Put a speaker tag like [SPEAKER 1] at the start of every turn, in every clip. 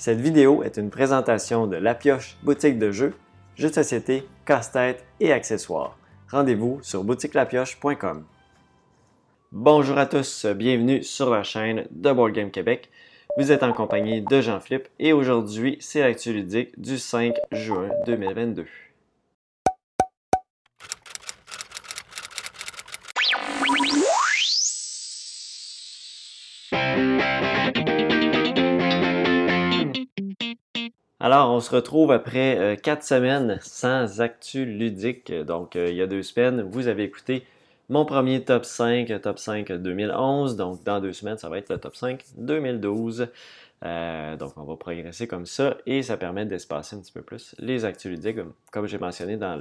[SPEAKER 1] Cette vidéo est une présentation de La Pioche boutique de jeux, jeux de société, casse-tête et accessoires. Rendez-vous sur boutiquelapioche.com. Bonjour à tous, bienvenue sur la chaîne de Board Game Québec. Vous êtes en compagnie de Jean-Philippe et aujourd'hui, c'est l'actu ludique du 5 juin 2022. Alors, on se retrouve après euh, quatre semaines sans actu ludique. Donc, euh, il y a deux semaines, vous avez écouté mon premier top 5, top 5 2011. Donc, dans deux semaines, ça va être le top 5 2012. Euh, donc, on va progresser comme ça et ça permet d'espacer un petit peu plus les actus ludiques. Comme, j'ai mentionné dans,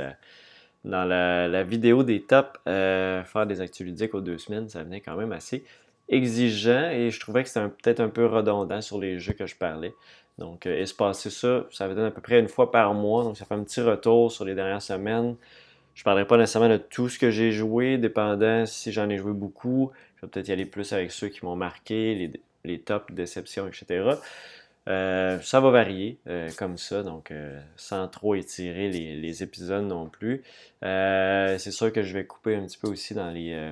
[SPEAKER 1] dans la, vidéo des tops, faire des actus ludiques aux deux semaines, ça venait quand même assez exigeant et je trouvais que c'était peut-être un peu redondant sur les jeux que je parlais. Donc, euh, espacer ça, ça va donner à peu près une fois par mois. Donc, ça fait un petit retour sur les dernières semaines. Je ne parlerai pas nécessairement de tout ce que j'ai joué, dépendant si j'en ai joué beaucoup. Je vais peut-être y aller plus avec ceux qui m'ont marqué, les, les tops, déceptions, etc. Euh, ça va varier euh, comme ça, donc euh, sans trop étirer les, épisodes non plus. c'est sûr que je vais couper un petit peu aussi dans les,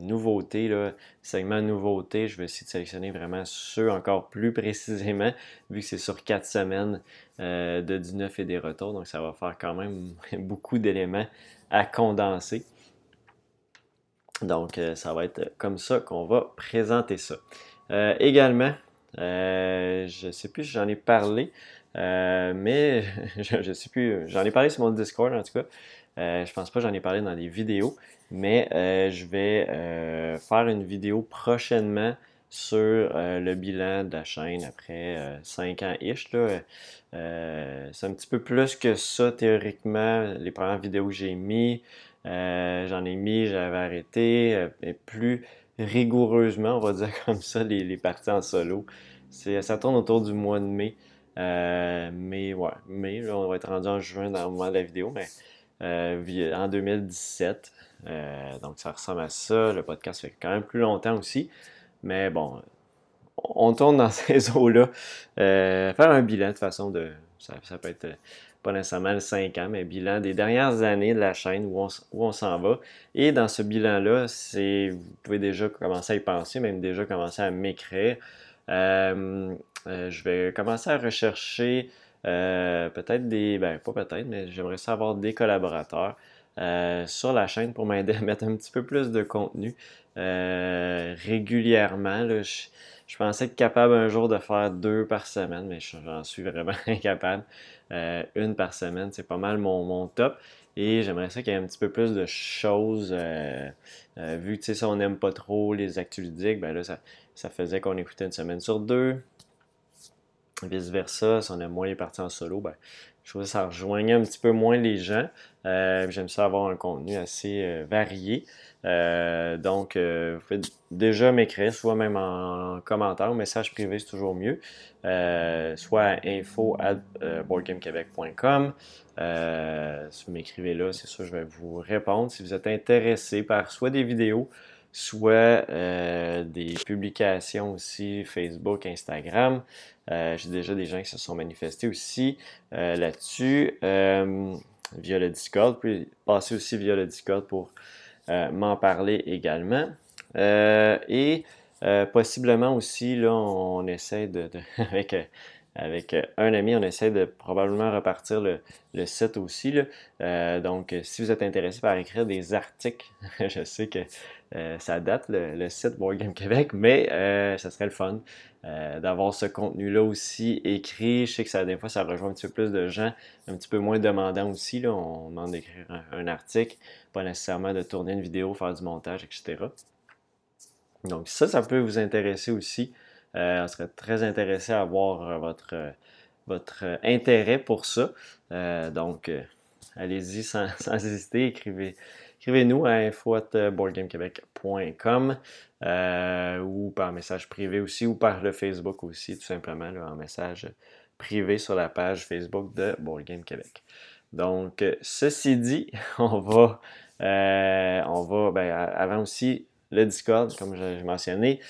[SPEAKER 1] nouveautés, là, segments nouveautés. Je vais essayer de sélectionner vraiment ceux encore plus précisément, vu que c'est sur quatre semaines de 19 et des retours, donc ça va faire quand même beaucoup d'éléments à condenser. Donc, ça va être comme ça qu'on va présenter ça. également, euh, je ne sais plus si j'en ai parlé, euh, mais je ne sais plus. J'en ai parlé sur mon Discord en tout cas. Euh, je pense pas j'en ai parlé dans des vidéos, mais je vais faire une vidéo prochainement sur le bilan de la chaîne après 5 ans ish. c'est un petit peu plus que ça théoriquement, les premières vidéos que j'ai mis. J'en ai mis, j'avais arrêté, plus rigoureusement, on va dire comme ça, les, parties en solo. Ça tourne autour du mois de mai. Euh, mais ouais, mai, là, on va être rendu en juin dans le moment de la vidéo, mais euh, en 2017. Euh, donc ça ressemble à ça. Le podcast fait quand même plus longtemps aussi. Mais bon, on tourne dans ces eaux-là. faire un bilan de façon de. Ça, peut être pas nécessairement le 5 ans, mais bilan des dernières années de la chaîne où on, on s'en va. Et dans ce bilan-là, c'est vous pouvez déjà commencer à y penser, même déjà commencer à m'écrire. Euh, euh, je vais commencer à rechercher euh, peut-être des. Ben, pas peut-être, mais j'aimerais savoir des collaborateurs. sur la chaîne pour m'aider à mettre un petit peu plus de contenu régulièrement. je, pensais être capable un jour de faire deux par semaine, mais j'en suis vraiment incapable. Une par semaine, c'est pas mal mon, top. Et j'aimerais ça qu'il y ait un petit peu plus de choses. Vu que si on n'aime pas trop les actualités, ben là, ça, faisait qu'on écoutait une semaine sur deux. Vice-versa, si on aime moins les parties en solo, ben, je trouvais que ça rejoignait un petit peu moins les gens. J'aime ça avoir un contenu assez varié. Euh, donc, euh, vous pouvez déjà m'écrire, soit même en, commentaire ou message privé, c'est toujours mieux. Euh, soit à info at boardgamequebec.com. si vous m'écrivez là, c'est sûr, je vais vous répondre. Si vous êtes intéressé par soit des vidéos, soit des publications aussi Facebook, Instagram. J'ai déjà des gens qui se sont manifestés aussi là-dessus via le Discord. Pouvez passer aussi via le Discord pour euh, m'en parler également. Euh, et euh, possiblement aussi, là, on essaie de, avec, avec un ami, on essaie de probablement repartir le, site aussi. donc, si vous êtes intéressé par écrire des articles, je sais que ça date le, site Board Game Québec, mais ça serait le fun d'avoir ce contenu-là aussi écrit. Je sais que ça, des fois, ça rejoint un petit peu plus de gens, un petit peu moins demandants aussi. On demande d'écrire un, article pas nécessairement de tourner une vidéo, faire du montage, etc. Donc ça, ça peut vous intéresser aussi. Euh, on serait très intéressé à voir euh, votre, euh, votre intérêt pour ça. donc, allez-y sans, hésiter, écrivez, écrivez-nous à info.boardgamequebec.com ou par message privé aussi ou par le Facebook aussi, tout simplement, en message privé sur la page Facebook de Board Game Québec. Donc, ceci dit, on va on va, ben, avant aussi, le Discord, comme j'ai mentionné.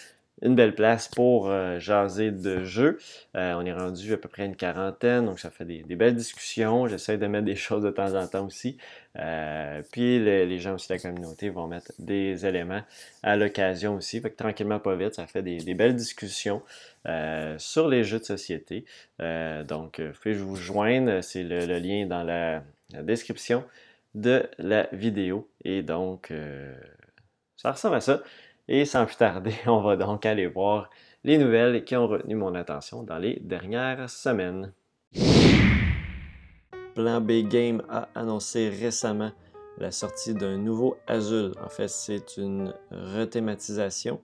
[SPEAKER 1] Une belle place pour euh, jaser de jeux. Euh, on est rendu à peu près une quarantaine, donc ça fait des, belles discussions. J'essaie de mettre des choses de temps en temps aussi. Euh, puis les gens aussi de la communauté vont mettre des éléments à l'occasion aussi. Fait que tranquillement, pas vite, ça fait des, belles discussions sur les jeux de société. donc, faites vous joindre. C'est le, lien dans la, description de la vidéo. Et donc, ça ressemble à ça. Et sans plus tarder, on va donc aller voir les nouvelles qui ont retenu mon attention dans les dernières semaines. Plan B Game a annoncé récemment la sortie d'un nouveau Azul. En fait, c'est une rethématisation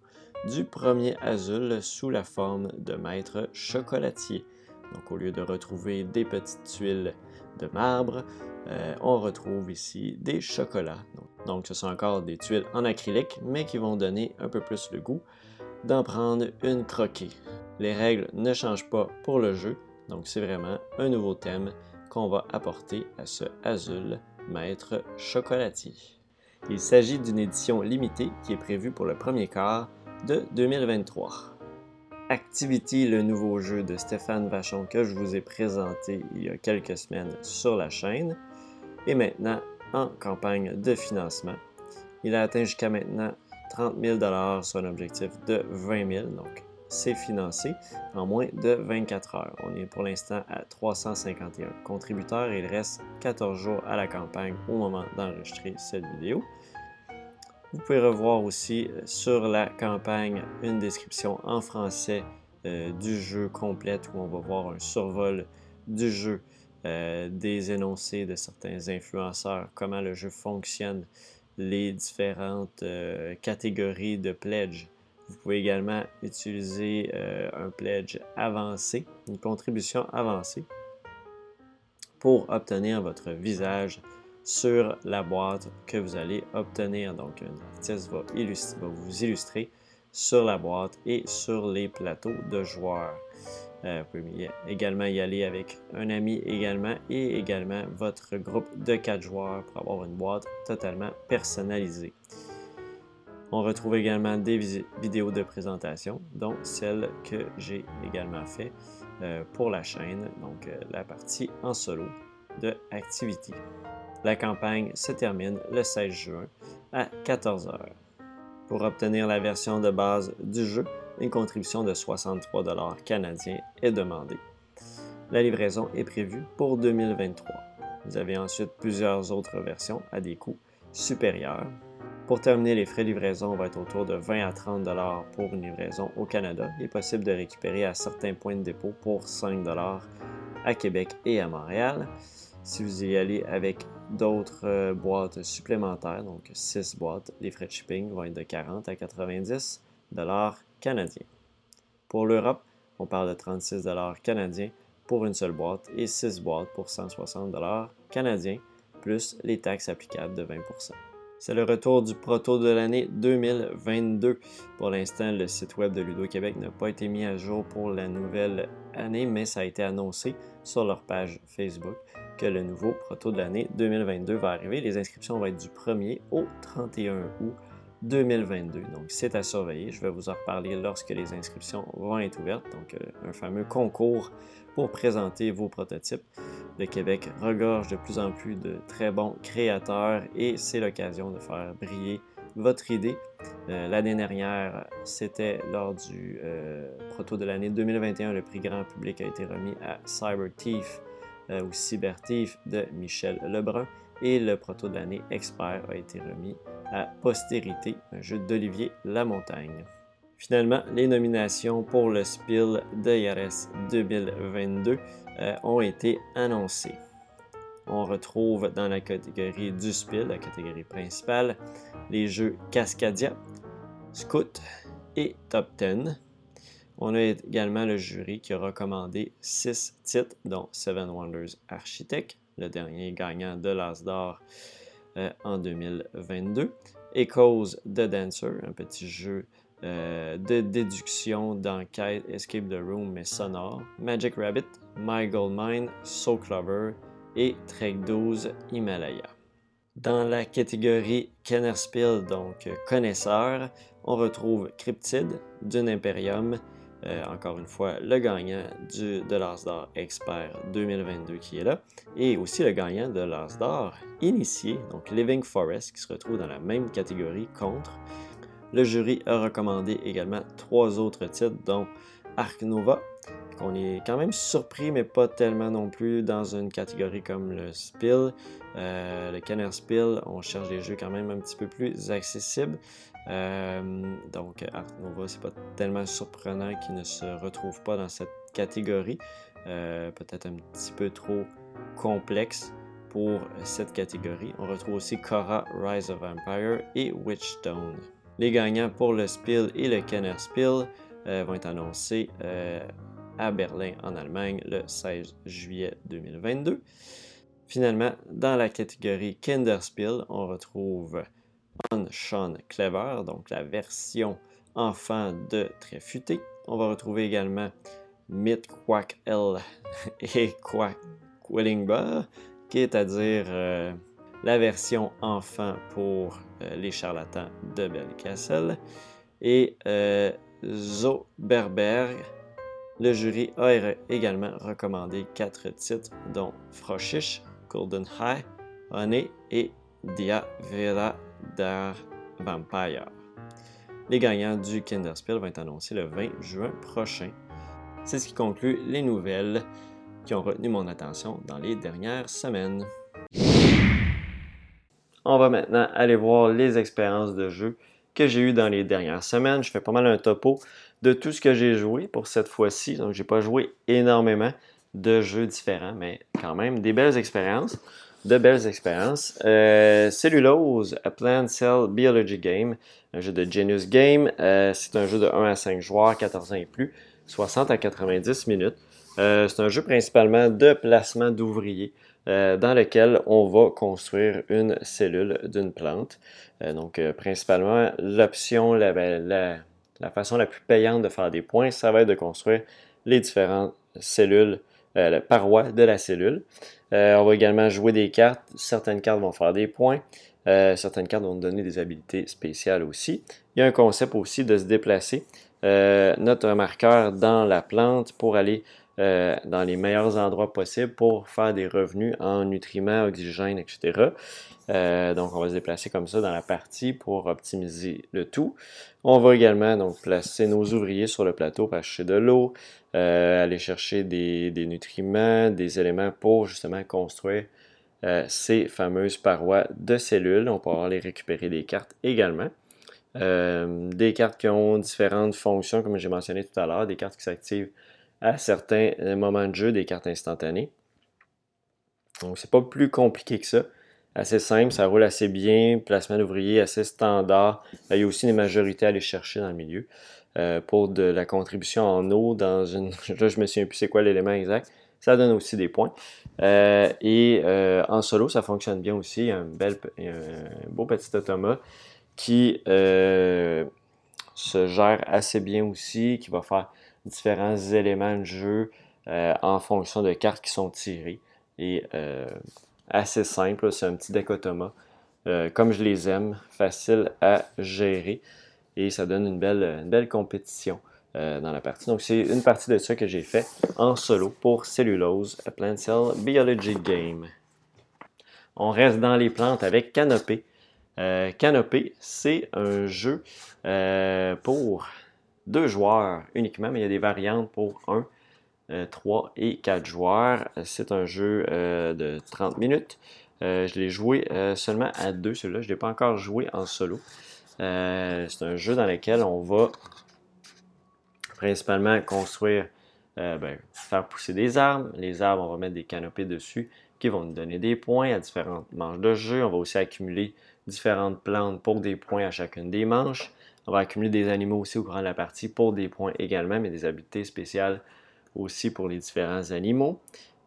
[SPEAKER 1] du premier Azul sous la forme de maître chocolatier. Donc, au lieu de retrouver des petites tuiles de marbre, euh, on retrouve ici des chocolats. Donc, ce sont encore des tuiles en acrylique, mais qui vont donner un peu plus le goût d'en prendre une croquée. Les règles ne changent pas pour le jeu, donc c'est vraiment un nouveau thème qu'on va apporter à ce Azul Maître Chocolatier. Il s'agit d'une édition limitée qui est prévue pour le premier quart de 2023. Activity, le nouveau jeu de Stéphane Vachon que je vous ai présenté il y a quelques semaines sur la chaîne, et maintenant en campagne de financement. Il a atteint jusqu'à maintenant 30 000 sur un objectif de 20 000 donc c'est financé en moins de 24 heures. On est pour l'instant à 351 contributeurs et il reste 14 jours à la campagne au moment d'enregistrer cette vidéo. Vous pouvez revoir aussi euh, sur la campagne une description en français euh, du jeu complète où on va voir un survol du jeu euh, des énoncés de certains influenceurs, comment le jeu fonctionne, les différentes catégories de pledge. Vous pouvez également utiliser un pledge avancé, une contribution avancée, pour obtenir votre visage sur la boîte que vous allez obtenir. Donc, un artiste va, vous illustrer sur la boîte et sur les plateaux de joueurs. Euh, vous pouvez également y aller avec un ami également et également votre groupe de quatre joueurs pour avoir une boîte totalement personnalisée. On retrouve également des vidéos de présentation, dont celle que j'ai également fait euh, pour la chaîne, donc euh, la partie en solo de Activity. La campagne se termine le 16 juin à 14h. Pour obtenir la version de base du jeu, une contribution de 63 canadiens est demandée. La livraison est prévue pour 2023. Vous avez ensuite plusieurs autres versions à des coûts supérieurs. Pour terminer, les frais de livraison vont être autour de 20 à 30 pour une livraison au Canada. Il est possible de récupérer à certains points de dépôt pour 5 à Québec et à Montréal. Si vous y allez avec d'autres euh, boîtes supplémentaires, donc 6 boîtes, les frais de shipping vont être de 40 à 90 canadiens. Pour l'Europe, on parle de 36 canadiens pour une seule boîte et 6 boîtes pour 160 canadiens, plus les taxes applicables de 20% c'est le retour du proto de l'année 2022. Pour l'instant, le site web de Ludo Québec n'a pas été mis à jour pour la nouvelle année, mais ça a été annoncé sur leur page Facebook que le nouveau proto de l'année 2022 va arriver. Les inscriptions vont être du 1er au 31 août 2022. Donc, c'est à surveiller. Je vais vous en reparler lorsque les inscriptions vont être ouvertes. Donc, euh, un fameux concours pour présenter vos prototypes. Le Québec regorge de plus en plus de très bons créateurs et c'est l'occasion de faire briller votre idée. Euh, l'année dernière, c'était lors du euh, proto de l'année 2021, le prix grand public a été remis à Cyber Thief ou Cyber Thief de Michel Lebrun et le proto de l'année expert a été remis à Postérité, un jeu d'Olivier Lamontagne. Finalement, les nominations pour le Spiel de IRS 2022 euh, ont été annoncées. On retrouve dans la catégorie du Spiel, la catégorie principale, les jeux Cascadia, Scout et Top 10. On a également le jury qui a recommandé six titres, dont Seven Wonders Architect, le dernier gagnant de l'As d'or euh, en 2022. Echoes the Dancer, un petit jeu euh, de déduction d'enquête Escape the Room mais sonore. Magic Rabbit, My Gold Mine, So Clover et Trek 12 Himalaya. Dans la catégorie Kennerspiel, donc connaisseur, on retrouve Cryptid, Dune Imperium, euh, encore une fois, le gagnant du, de l'Asdor Expert 2022 qui est là, et aussi le gagnant de l'Asdor Initié, donc Living Forest, qui se retrouve dans la même catégorie contre. Le jury a recommandé également trois autres titres, dont Ark Nova, qu'on est quand même surpris, mais pas tellement non plus dans une catégorie comme le Spill. Euh, le Canner Spill, on cherche des jeux quand même un petit peu plus accessibles. Euh, donc, Art Nova, c'est pas tellement surprenant qu'il ne se retrouve pas dans cette catégorie. Euh, peut-être un petit peu trop complexe pour cette catégorie. On retrouve aussi Korra Rise of Empire et Witchstone. Les gagnants pour le Spiel et le Kenner Spiel euh, vont être annoncés à Berlin en Allemagne le 16 juillet 2022. Finalement, dans la catégorie Kinderspiel, on retrouve on Sean Clever, donc la version enfant de Tréfuté. On va retrouver également Myth Quack L et Quack Quillingbar, qui est à dire euh, la version enfant pour euh, les charlatans de Belcastle. Et euh, Zoberberg, le jury a également recommandé quatre titres, dont Froshish, Golden High, Honey et Dia Vera der Vampire. Les gagnants du Kinderspiel vont être annoncés le 20 juin prochain. C'est ce qui conclut les nouvelles qui ont retenu mon attention dans les dernières semaines. On va maintenant aller voir les expériences de jeu que j'ai eues dans les dernières semaines. Je fais pas mal un topo de tout ce que j'ai joué pour cette fois-ci. Donc, j'ai pas joué énormément de jeux différents, mais quand même des belles expériences de belles expériences. Euh, Cellulose, A Plant Cell Biology Game, un jeu de Genius Game. Euh, c'est un jeu de 1 à 5 joueurs, 14 ans et plus, 60 à 90 minutes. Euh, c'est un jeu principalement de placement d'ouvriers dans lequel on va construire une cellule d'une plante. donc, principalement, l'option, ben, la, la, façon la plus payante de faire des points, ça va être de construire les différentes cellules, la paroi de la cellule. Euh, on va également jouer des cartes. Certaines cartes vont faire des points. Euh, certaines cartes vont donner des habilités spéciales aussi. Il y a un concept aussi de se déplacer. Euh, notre marqueur dans la plante pour aller dans les meilleurs endroits possibles pour faire des revenus en nutriments, oxygène, etc. donc, on va se déplacer comme ça dans la partie pour optimiser le tout. On va également donc placer nos ouvriers sur le plateau pour acheter de l'eau, euh, aller chercher des, nutriments, des éléments pour justement construire euh, ces fameuses parois de cellules. On pourra aller récupérer des cartes également. Euh, des cartes qui ont différentes fonctions, comme j'ai mentionné tout à l'heure, des cartes qui s'activent à certains moments de jeu, des cartes instantanées. Donc, c'est pas plus compliqué que ça. Assez simple, ça roule assez bien, placement d'ouvriers assez standard. Il y a aussi des majorités à aller chercher dans le milieu. Euh, pour de la contribution en eau dans une. Là, je me souviens plus c'est quoi l'élément exact. Ça donne aussi des points. Euh, et euh, en solo, ça fonctionne bien aussi. Il y a un, bel, un beau petit automa qui se gère assez bien aussi, qui va faire différents éléments de jeu en fonction de cartes qui sont tirées. Et assez simple, c'est un petit deck automa. comme je les aime, facile à gérer et ça donne une belle, belle compétition euh, dans la partie. Donc, c'est une partie de ça que j'ai fait en solo pour Cellulose, a Plant Cell Biology Game. On reste dans les plantes avec Canopé. Euh, Canopé, c'est un jeu euh, pour deux joueurs uniquement, mais il y a des variantes pour un, trois et quatre joueurs. C'est un jeu de 30 minutes. je l'ai joué seulement à deux, celui-là. Je ne l'ai pas encore joué en solo. Euh, c'est un jeu dans lequel on va principalement construire, euh, ben, faire pousser des arbres. Les arbres, on va mettre des canopées dessus qui vont nous donner des points à différentes manches de jeu. On va aussi accumuler différentes plantes pour des points à chacune des manches. On va accumuler des animaux aussi au courant de la partie pour des points également, mais des habiletés spéciales aussi pour les différents animaux.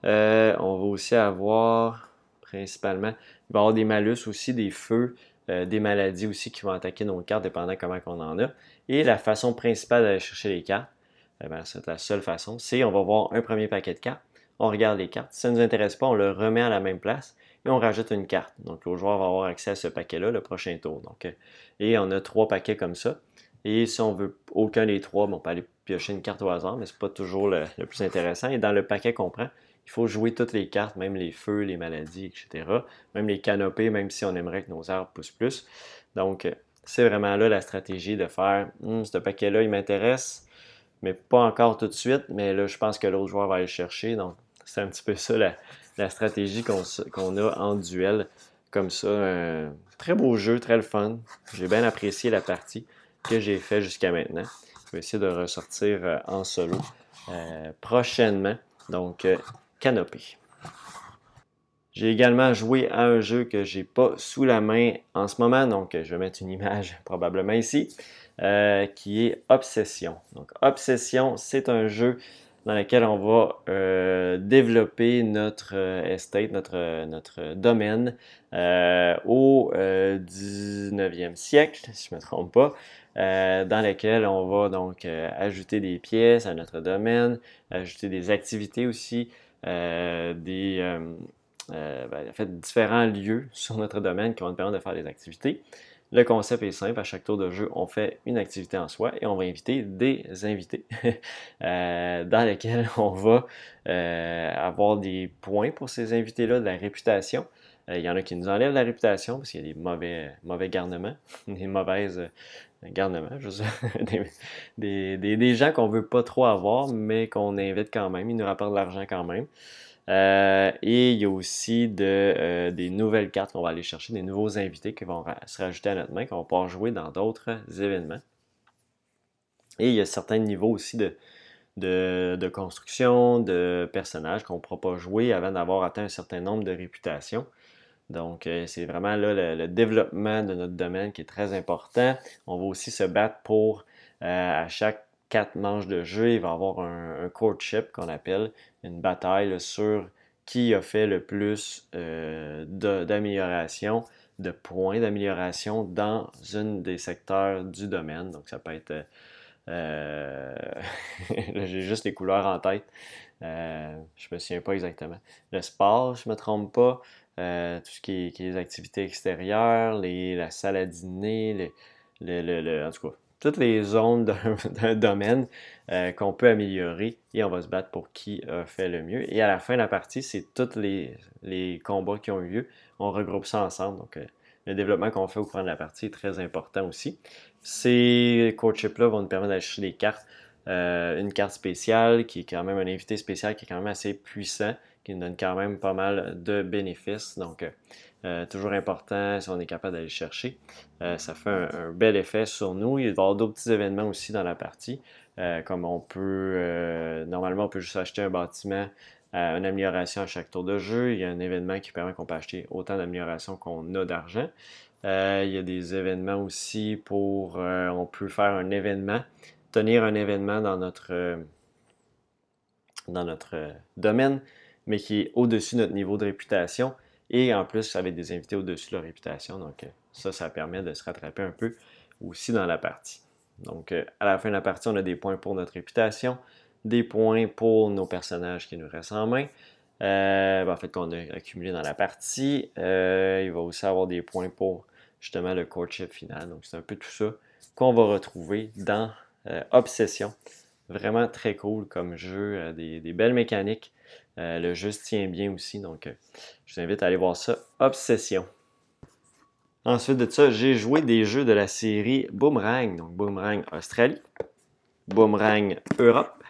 [SPEAKER 1] Euh, on va aussi avoir principalement, il va y avoir des malus aussi, des feux, euh, des maladies aussi qui vont attaquer nos cartes, dépendant comment on en a. Et la façon principale d'aller chercher les cartes, eh c'est la seule façon, c'est on va voir un premier paquet de cartes, on regarde les cartes. Si ça ne nous intéresse pas, on le remet à la même place on rajoute une carte. Donc le joueur va avoir accès à ce paquet-là le prochain tour. Euh, et on a trois paquets comme ça. Et si on veut aucun des trois, on peut aller piocher une carte au hasard, mais ce n'est pas toujours le, plus intéressant. Et dans le paquet qu'on prend, il faut jouer toutes les cartes, même les feux, les maladies, etc. Même les canopées, même si on aimerait que nos arbres poussent plus. Donc, c'est vraiment là la stratégie de faire hum, ce paquet-là, il m'intéresse, mais pas encore tout de suite. Mais là, je pense que l'autre joueur va aller chercher. Donc, c'est un petit peu ça la, stratégie qu'on a en duel. Comme ça, un très beau jeu, très le fun. J'ai bien apprécié la partie que j'ai fait jusqu'à maintenant. Je vais essayer de ressortir euh, en solo euh, prochainement. Donc, euh, Canopée. J'ai également joué à un jeu que j'ai pas sous la main en ce moment, donc je vais mettre une image probablement ici, qui est Obsession. Donc Obsession, c'est un jeu dans lequel on va développer notre estate, notre, notre domaine au 19e siècle, si je ne me trompe pas. Euh, dans lesquels on va donc euh, ajouter des pièces à notre domaine, ajouter des activités aussi, euh, des, ben, différents lieux sur notre domaine qui vont nous permettre de faire des activités. Le concept est simple, à chaque tour de jeu, on fait une activité en soi et on va inviter des invités dans lesquels on va avoir des points pour ces invités-là, de la réputation. Il y en a qui nous enlèvent la réputation parce qu'il y a des mauvais, mauvais garnements, des mauvaises garnement, je sais, des, des, des, gens qu'on veut pas trop avoir, mais qu'on invite quand même. Ils nous rapportent de l'argent quand même. Euh, et il y a aussi euh, des nouvelles cartes qu'on va aller chercher, des nouveaux invités qui vont se rajouter à notre main, qu'on va pouvoir jouer dans d'autres événements. Et il y a certains niveaux aussi de, construction, de personnages qu'on ne pourra pas jouer avant d'avoir atteint un certain nombre de réputations. Donc, euh, c'est vraiment là le, développement de notre domaine qui est très important. On va aussi se battre pour, euh, à chaque quatre manches de jeu, il va avoir un, courtship qu'on appelle, une bataille sur qui a fait le plus euh, d'amélioration, de, points d'amélioration dans une des secteurs du domaine. Donc, ça peut être... j'ai juste les couleurs en tête. je ne me souviens pas exactement. Le sport, je ne me trompe pas. Euh, tout ce qui est, les activités extérieures, les, la salle à dîner, le, en tout cas, toutes les zones d'un domaine euh, qu'on peut améliorer et on va se battre pour qui a fait le mieux. Et à la fin de la partie, c'est tous les, combats qui ont eu lieu. On regroupe ça ensemble. Donc, euh, le développement qu'on fait au cours de la partie est très important aussi. Ces coachips-là vont nous permettre d'acheter des cartes. une carte spéciale qui est quand même un invité spécial qui est quand même assez puissant qui nous donne quand même pas mal de bénéfices. Donc, euh, euh, toujours important si on est capable d'aller chercher. Euh, ça fait un, bel effet sur nous. Il va y avoir d'autres petits événements aussi dans la partie, comme on peut, normalement, on peut juste acheter un bâtiment, une amélioration à chaque tour de jeu. Il y a un événement qui permet qu'on peut acheter autant d'améliorations qu'on a d'argent. il y a des événements aussi pour, on peut faire un événement, tenir un événement dans notre, dans notre domaine mais qui est au-dessus de notre niveau de réputation. Et en plus, avec des invités au-dessus de leur réputation. Donc, euh, ça, ça permet de se rattraper un peu aussi dans la partie. Donc, euh, à la fin de la partie, on a des points pour notre réputation, des points pour nos personnages qui nous restent en main. Euh, ben, en fait, qu'on a accumulé dans la partie. il va aussi avoir des points pour justement le courtship final. Donc, c'est un peu tout ça qu'on va retrouver dans Obsession. Vraiment très cool comme jeu, des, belles mécaniques. Euh, le jeu se tient bien aussi, donc euh, je vous invite à aller voir ça. Obsession. Ensuite de ça, j'ai joué des jeux de la série Boomerang, donc Boomerang Australie, Boomerang Europe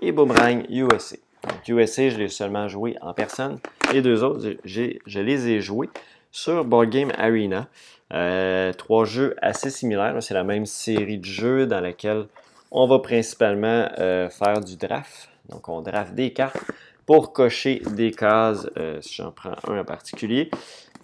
[SPEAKER 1] et Boomerang USA. Donc USA, je l'ai seulement joué en personne. Les deux autres, je les ai joués sur Board Game Arena. Euh, trois jeux assez similaires. C'est la même série de jeux dans laquelle on va principalement faire du draft. Donc on draft des cartes pour cocher des cases, euh, si j'en prends un en particulier,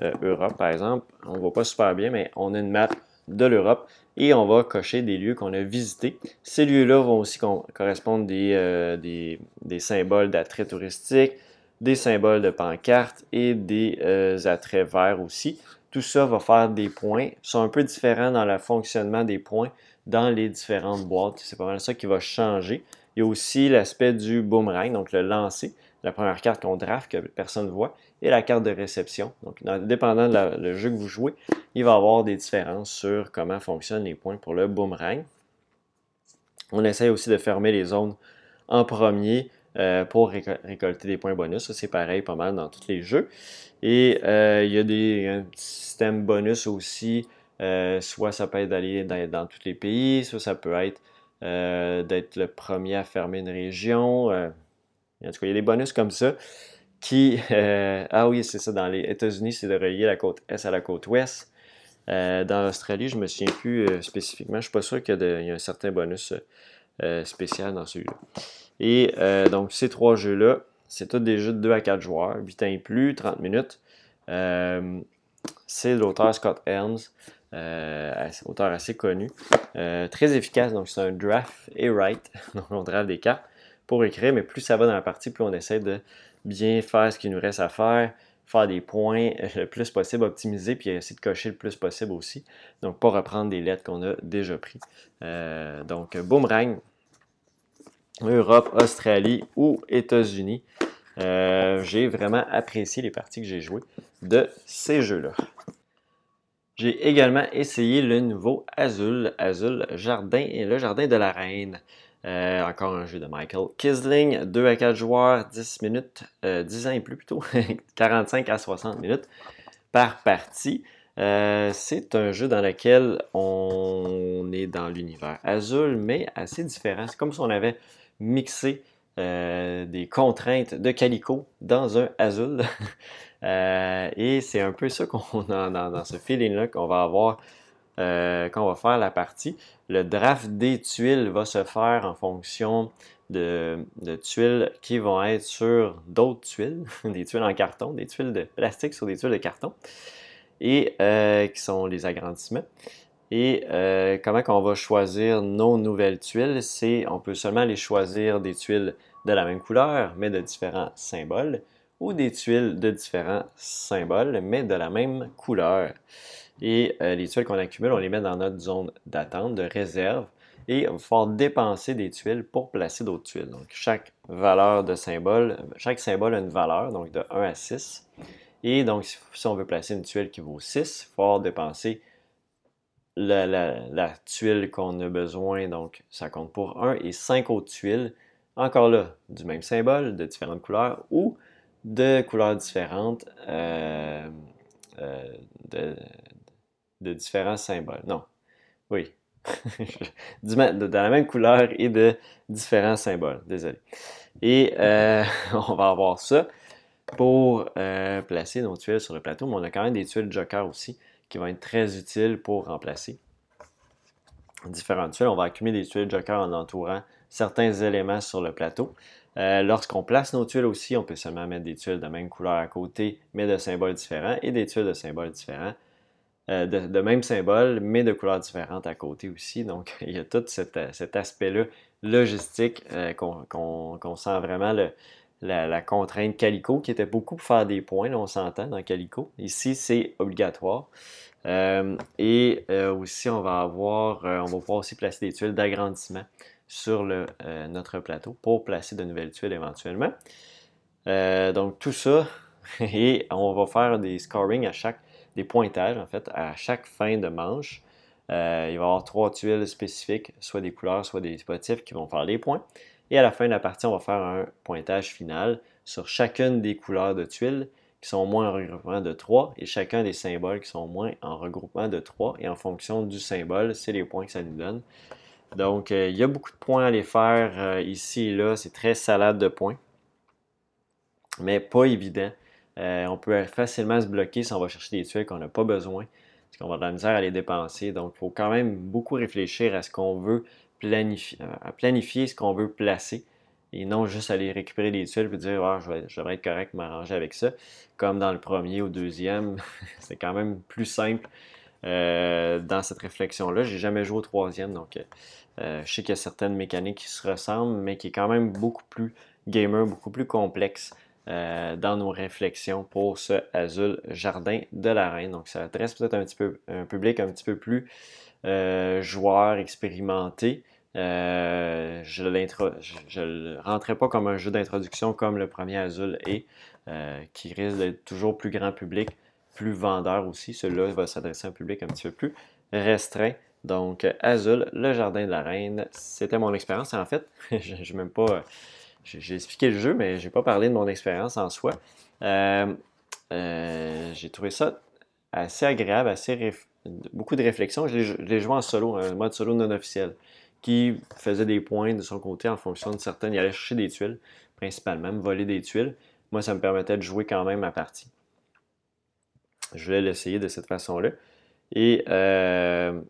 [SPEAKER 1] euh, Europe par exemple, on ne voit pas super bien, mais on a une map de l'Europe et on va cocher des lieux qu'on a visités. Ces lieux-là vont aussi correspondre des, euh, des, des symboles d'attrait touristique, des symboles de pancarte et des attraits verts aussi. Tout ça va faire des points. Ils sont un peu différents dans le fonctionnement des points dans les différentes boîtes. C'est pas mal ça qui va changer. Il y a aussi l'aspect du boomerang, donc le lancer la première carte qu'on draft que personne ne voit, et la carte de réception. Donc, dépendant du jeu que vous jouez, il va y avoir des différences sur comment fonctionnent les points pour le boomerang. On essaye aussi de fermer les zones en premier euh, pour récolter des points bonus. Ça, c'est pareil pas mal dans tous les jeux. Et il y a des, un système bonus aussi. soit ça peut être d'aller dans, tous les pays, soit ça peut être d'être le premier à fermer une région. En tout cas, il y a des bonus comme ça qui. ah oui, c'est ça, dans les États-Unis, c'est de relier la côte Est à la côte Ouest. Euh, dans l'Australie, je ne me souviens plus euh, spécifiquement. Je ne suis pas sûr qu'il y, a un certain bonus euh, spécial dans celui-là. Et donc, ces trois jeux-là, c'est tous des jeux de 2 à 4 joueurs, 8 ans et plus, 30 minutes. c'est l'auteur Scott Helms, auteur assez connu. très efficace, donc c'est un draft et write. donc, on draft des cartes pour écrire, mais plus ça va dans la partie, plus on essaie de bien faire ce qu'il nous reste à faire faire des points le plus possible, optimiser, puis essayer de cocher le plus possible aussi. Donc, pas reprendre des lettres qu'on a déjà pris. Euh, donc, boomerang, Europe, Australie ou États-Unis. Euh, j'ai vraiment apprécié les parties que j'ai jouées de ces jeux-là. J'ai également essayé le nouveau Azul, Azul Jardin et le Jardin de la Reine. Euh, encore un jeu de Michael Kisling, 2 à 4 joueurs, 10 minutes, 10 euh, ans et plus plutôt, 45 à 60 minutes par partie. Euh, c'est un jeu dans lequel on est dans l'univers Azul, mais assez différent. C'est comme si on avait mixé des contraintes de Calico dans un Azul. et c'est un peu ça qu'on a dans ce feeling-là qu'on va avoir euh, quand on va faire la partie. Le draft des tuiles va se faire en fonction de, tuiles qui vont être sur d'autres tuiles, des tuiles en carton, des tuiles de plastique sur des tuiles de carton, et euh, qui sont les agrandissements. Et euh, comment on va choisir nos nouvelles tuiles, c'est on peut seulement les choisir des tuiles de la même couleur, mais de différents symboles, ou des tuiles de différents symboles, mais de la même couleur. Et euh, les tuiles qu'on accumule, on les met dans notre zone d'attente, de réserve. Et on va pouvoir dépenser des tuiles pour placer d'autres tuiles. Donc, chaque valeur de symbole, chaque symbole a une valeur, donc de 1 à 6. Et donc, si on veut placer une tuile qui vaut 6, il faut dépenser la, tuile qu'on a besoin, donc ça compte pour 1, et 5 autres tuiles, encore là, du même symbole, de différentes couleurs, ou de couleurs différentes, euh, euh, de différents symboles. Non. Oui. de, la même couleur et de différents symboles. Désolé. Et euh, on va avoir ça pour euh, placer nos tuiles sur le plateau, mais on a quand même des tuiles Joker aussi qui vont être très utiles pour remplacer différentes tuiles. On va accumuler des tuiles Joker en entourant certains éléments sur le plateau. Euh, lorsqu'on place nos tuiles aussi, on peut seulement mettre des tuiles de même couleur à côté, mais de symboles différents, et des tuiles de symboles différents. Euh, de, même symbole, mais de couleurs différentes à côté aussi. Donc, il y a tout cet, aspect-là logistique euh, qu'on sent vraiment la, contrainte Calico, qui était beaucoup pour faire des points, on s'entend dans Calico. Ici, c'est obligatoire. Euh, et aussi, on va avoir, on va pouvoir aussi placer des tuiles d'agrandissement sur notre plateau pour placer de nouvelles tuiles éventuellement. donc, tout ça, et on va faire des scoring à chaque des pointages, en fait, à chaque fin de manche. Euh, il va y avoir trois tuiles spécifiques, soit des couleurs, soit des motifs qui vont faire les points. Et à la fin de la partie, on va faire un pointage final sur chacune des couleurs de tuiles qui sont moins en regroupement de 3 et chacun des symboles qui sont moins en regroupement de 3. Et en fonction du symbole, c'est les points que ça nous donne. Donc, euh, il y a beaucoup de points à les faire euh, ici et là. C'est très salade de points, mais pas évident. Euh, on peut facilement se bloquer si on va chercher des tuiles qu'on n'a pas besoin, parce qu'on va de la misère à les dépenser. Donc, il faut quand même beaucoup réfléchir à ce qu'on veut planifier, à planifier ce qu'on veut placer et non juste aller récupérer des tuiles et dire ah, je, devrais être correct, m'arranger avec ça. Comme dans le premier ou deuxième, c'est quand même plus simple euh, dans cette réflexion-là. J'ai jamais joué au troisième, donc euh, je sais qu'il y a certaines mécaniques qui se ressemblent, mais qui est quand même beaucoup plus gamer, beaucoup plus complexe. Euh, dans nos réflexions pour ce Azul Jardin de la Reine. Donc, ça adresse peut-être un petit peu un public un petit peu plus euh, joueur, expérimenté. Euh, je ne le rentrais pas comme un jeu d'introduction comme le premier Azul est, qui risque d'être toujours plus grand public, plus vendeur aussi. Celui-là va s'adresser à un public un petit peu plus restreint Donc, Azul, le jardin de la reine, c'était mon expérience. En fait, je même pas. J'ai expliqué le jeu, mais je n'ai pas parlé de mon expérience en soi. Euh, euh, j'ai trouvé ça assez agréable, assez beaucoup de réflexion. Je l'ai joué en solo, un mode solo non officiel, qui faisait des points de son côté en fonction de certaines. Il allait chercher des tuiles, principalement, me voler des tuiles. Moi, ça me permettait de jouer quand même ma partie. Je voulais l'essayer de cette façon-là. Et, euh,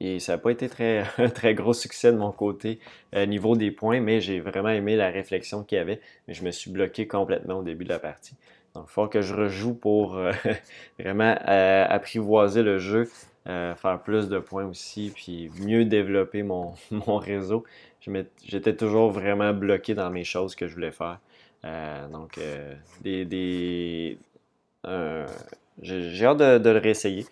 [SPEAKER 1] et ça n'a pas été très, très gros succès de mon côté au niveau des points, mais j'ai vraiment aimé la réflexion qu'il y avait. Mais je me suis bloqué complètement au début de la partie. Donc, il faut que je rejoue pour euh, vraiment euh, apprivoiser le jeu, euh, faire plus de points aussi, puis mieux développer mon, mon réseau. J'étais toujours vraiment bloqué dans mes choses que je voulais faire. donc, des, des j'ai hâte de, le réessayer.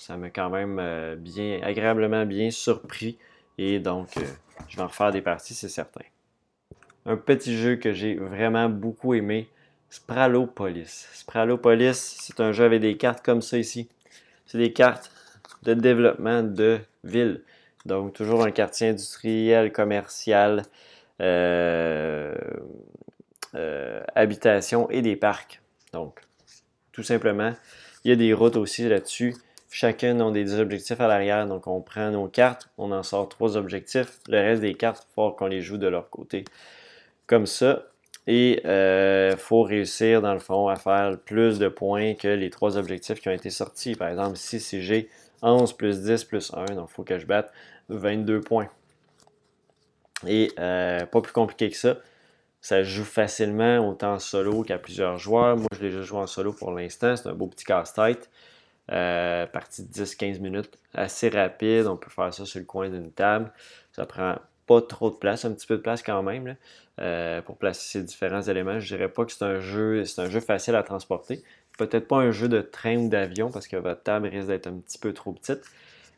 [SPEAKER 1] Ça m'a quand même bien, agréablement bien surpris. Et donc, je vais en refaire des parties, c'est certain. Un petit jeu que j'ai vraiment beaucoup aimé, Spralopolis. Spralopolis, c'est un jeu avec des cartes comme ça ici. C'est des cartes de développement de ville. Donc, toujours un quartier industriel, commercial, euh, euh, habitation et des parcs. Donc, tout simplement, il y a des routes aussi là-dessus. Chacun a des objectifs à l'arrière. Donc, on prend nos cartes, on en sort trois objectifs. Le reste des cartes, il faut qu'on les joue de leur côté. Comme ça, et il euh, faut réussir, dans le fond, à faire plus de points que les trois objectifs qui ont été sortis. Par exemple, si j'ai 11 plus 10 plus 1, donc il faut que je batte 22 points. Et euh, pas plus compliqué que ça. Ça joue facilement autant en solo qu'à plusieurs joueurs. Moi, je l'ai déjà joué en solo pour l'instant. C'est un beau petit casse-tête. Euh, partie de 10-15 minutes, assez rapide. On peut faire ça sur le coin d'une table. Ça prend pas trop de place, un petit peu de place quand même euh, pour placer ces différents éléments. Je dirais pas que c'est un jeu, c'est un jeu facile à transporter. Peut-être pas un jeu de train ou d'avion parce que votre table risque d'être un petit peu trop petite.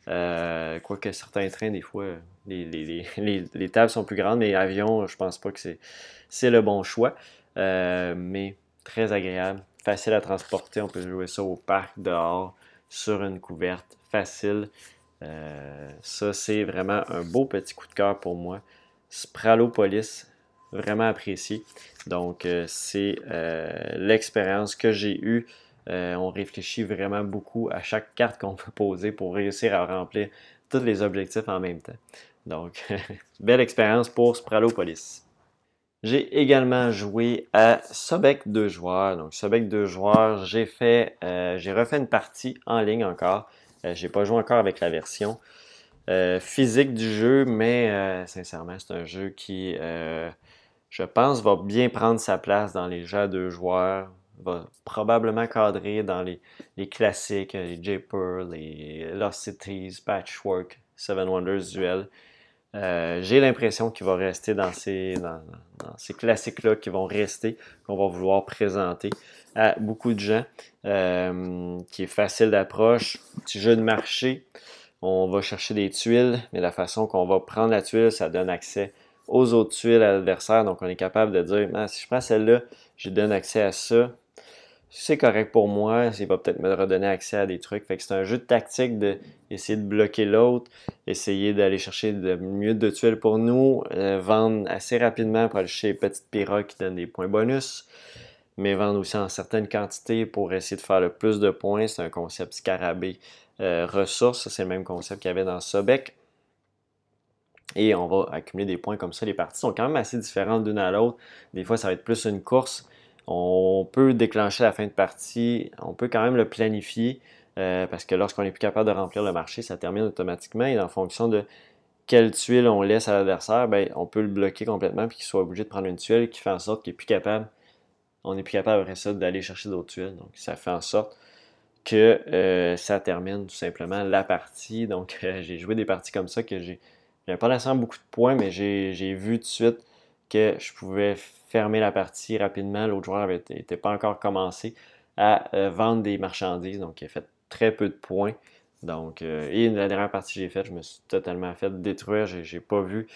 [SPEAKER 1] Euh, quoique certains trains, des fois, les, tables sont plus grandes, mais avion, je pense pas que c'est, le bon choix. Mais très agréable, facile à transporter. On peut jouer ça au parc, dehors, sur une couverte, facile. Euh, ça, c'est vraiment un beau petit coup de cœur pour moi. Spralopolis, vraiment apprécié. Donc, euh, c'est euh, l'expérience que j'ai eue. on réfléchit vraiment beaucoup à chaque carte qu'on peut poser pour réussir à remplir tous les objectifs en même temps. Donc, belle expérience pour Spralopolis. J'ai également joué à Sobek 2 joueurs. Donc, Sobek 2 joueurs, j'ai fait, j'ai refait une partie en ligne encore. Euh, j'ai pas joué encore avec la version euh, physique du jeu, mais euh, sincèrement, c'est un jeu qui, je pense, va bien prendre sa place dans les jeux à deux joueurs. Va probablement cadrer dans les, classiques, les Japer, les Lost Cities, Patchwork, Seven Wonders Duel. J'ai l'impression qu'il va rester dans ces, dans ces classiques-là qui vont rester, qu'on va vouloir présenter à beaucoup de gens, euh, qui est facile d'approche. Petit jeu de marché, on va chercher des tuiles, mais la façon qu'on va prendre la tuile, ça donne accès aux autres tuiles à l'adversaire. Donc on est capable de dire, ah, si je prends celle-là, je donne accès à ça. C'est correct pour moi, il va peut-être me redonner accès à des trucs. Fait que c'est un jeu de tactique d'essayer de, bloquer l'autre, essayer d'aller chercher de mieux de tuiles pour nous, euh, vendre assez rapidement pour aller chercher les petites pirogues qui donnent des points bonus mais vendre aussi en certaines quantités pour essayer de faire le plus de points. C'est un concept scarabée euh, ressources. C'est le même concept qu'il y avait dans Sobek. Et on va accumuler des points comme ça. Les parties sont quand même assez différentes d'une à l'autre. Des fois, ça va être plus une course. On peut déclencher la fin de partie. On peut quand même le planifier. Euh, parce que lorsqu'on n'est plus capable de remplir le marché, ça termine automatiquement. Et en fonction de quelle tuile on laisse à l'adversaire, ben, on peut le bloquer complètement puis qu'il soit obligé de prendre une tuile qui fait en sorte qu'il n'est plus capable on n'est plus capable après ça d'aller chercher d'autres tuiles. Donc, ça fait en sorte que euh, ça termine tout simplement la partie. Donc, euh, j'ai joué des parties comme ça que j'ai. Pas nécessairement beaucoup de points, mais j'ai vu tout de suite que je pouvais fermer la partie rapidement. L'autre joueur n'était pas encore commencé à euh, vendre des marchandises, donc il a fait très peu de points. Donc, et la dernière partie que j'ai faite, je me suis totalement fait détruire. J'ai pas vu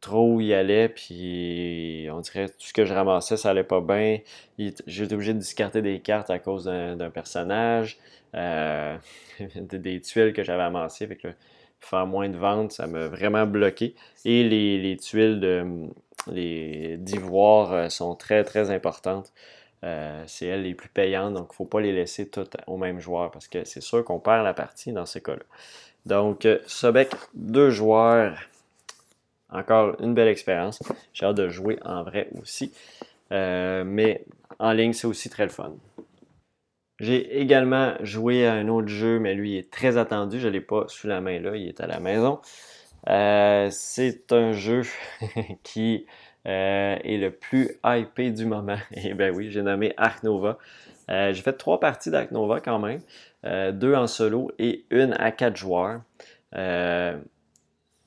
[SPEAKER 1] trop où il allait, puis on dirait tout ce que je ramassais, ça allait pas bien. J'étais obligé de discarter des cartes à cause d'un personnage, euh, des tuiles que j'avais amassées. Fait que faire moins de ventes, ça m'a vraiment bloqué. Et les, tuiles de d'ivoire euh, sont très très importantes. Euh, c'est elles les plus payantes, donc il ne faut pas les laisser toutes au même joueur parce que c'est sûr qu'on perd la partie dans ces cas-là. Donc, Sobek, deux joueurs, encore une belle expérience. J'ai hâte de jouer en vrai aussi. Euh, mais en ligne, c'est aussi très le fun. J'ai également joué à un autre jeu, mais lui est très attendu. Je ne l'ai pas sous la main là, il est à la maison. Euh, c'est un jeu qui euh, est le plus hypé du moment. Et ben oui, j'ai nommé Ark Nova. j'ai fait trois parties d'Ark Nova quand même, deux en solo et une à quatre joueurs.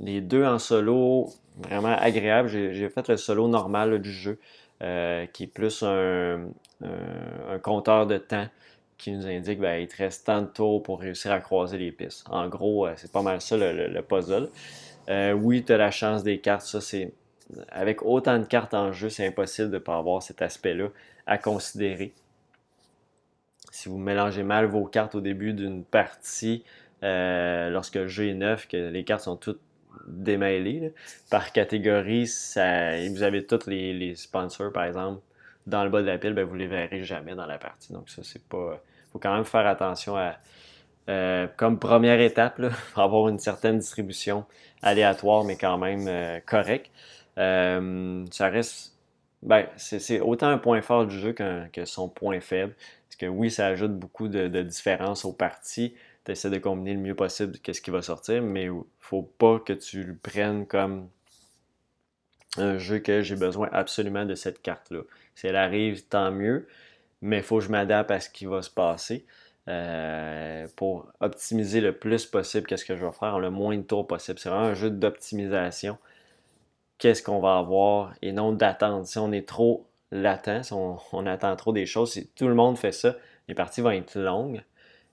[SPEAKER 1] Les deux en solo, vraiment agréable. J'ai fait le solo normal du jeu, euh, qui est plus un, compteur de temps qui nous indique qu'il ben, te reste tant de tours pour réussir à croiser les pistes. En gros, euh, c'est pas mal ça le, puzzle. Euh, oui, tu as la chance des cartes, ça c'est. Avec autant de cartes en jeu, c'est impossible de ne pas avoir cet aspect-là à considérer. Si vous mélangez mal vos cartes au début d'une partie, lorsque le jeu est neuf, que les cartes sont toutes démêlés. Par catégorie, vous avez tous les, sponsors, par exemple, dans le bas de la pile, ben, vous ne les verrez jamais dans la partie. Donc ça, c'est pas. Faut quand même faire attention à. Euh, comme première étape, pour avoir une certaine distribution aléatoire, mais quand même euh, correcte. Euh, ça reste. Ben, c'est autant un point fort du jeu que son point faible. Que oui, ça ajoute beaucoup de, de différences aux parties, tu essaies de combiner le mieux possible qu'est-ce qui va sortir, mais faut pas que tu le prennes comme un jeu que j'ai besoin absolument de cette carte-là. Si elle arrive, tant mieux, mais il faut que je m'adapte à ce qui va se passer euh, pour optimiser le plus possible qu'est-ce que je vais faire le moins de tours possible. C'est vraiment un jeu d'optimisation. Qu'est-ce qu'on va avoir et non d'attendre. Si on est trop latent, si on, on, attend trop des choses, si tout le monde fait ça, les parties vont être longues.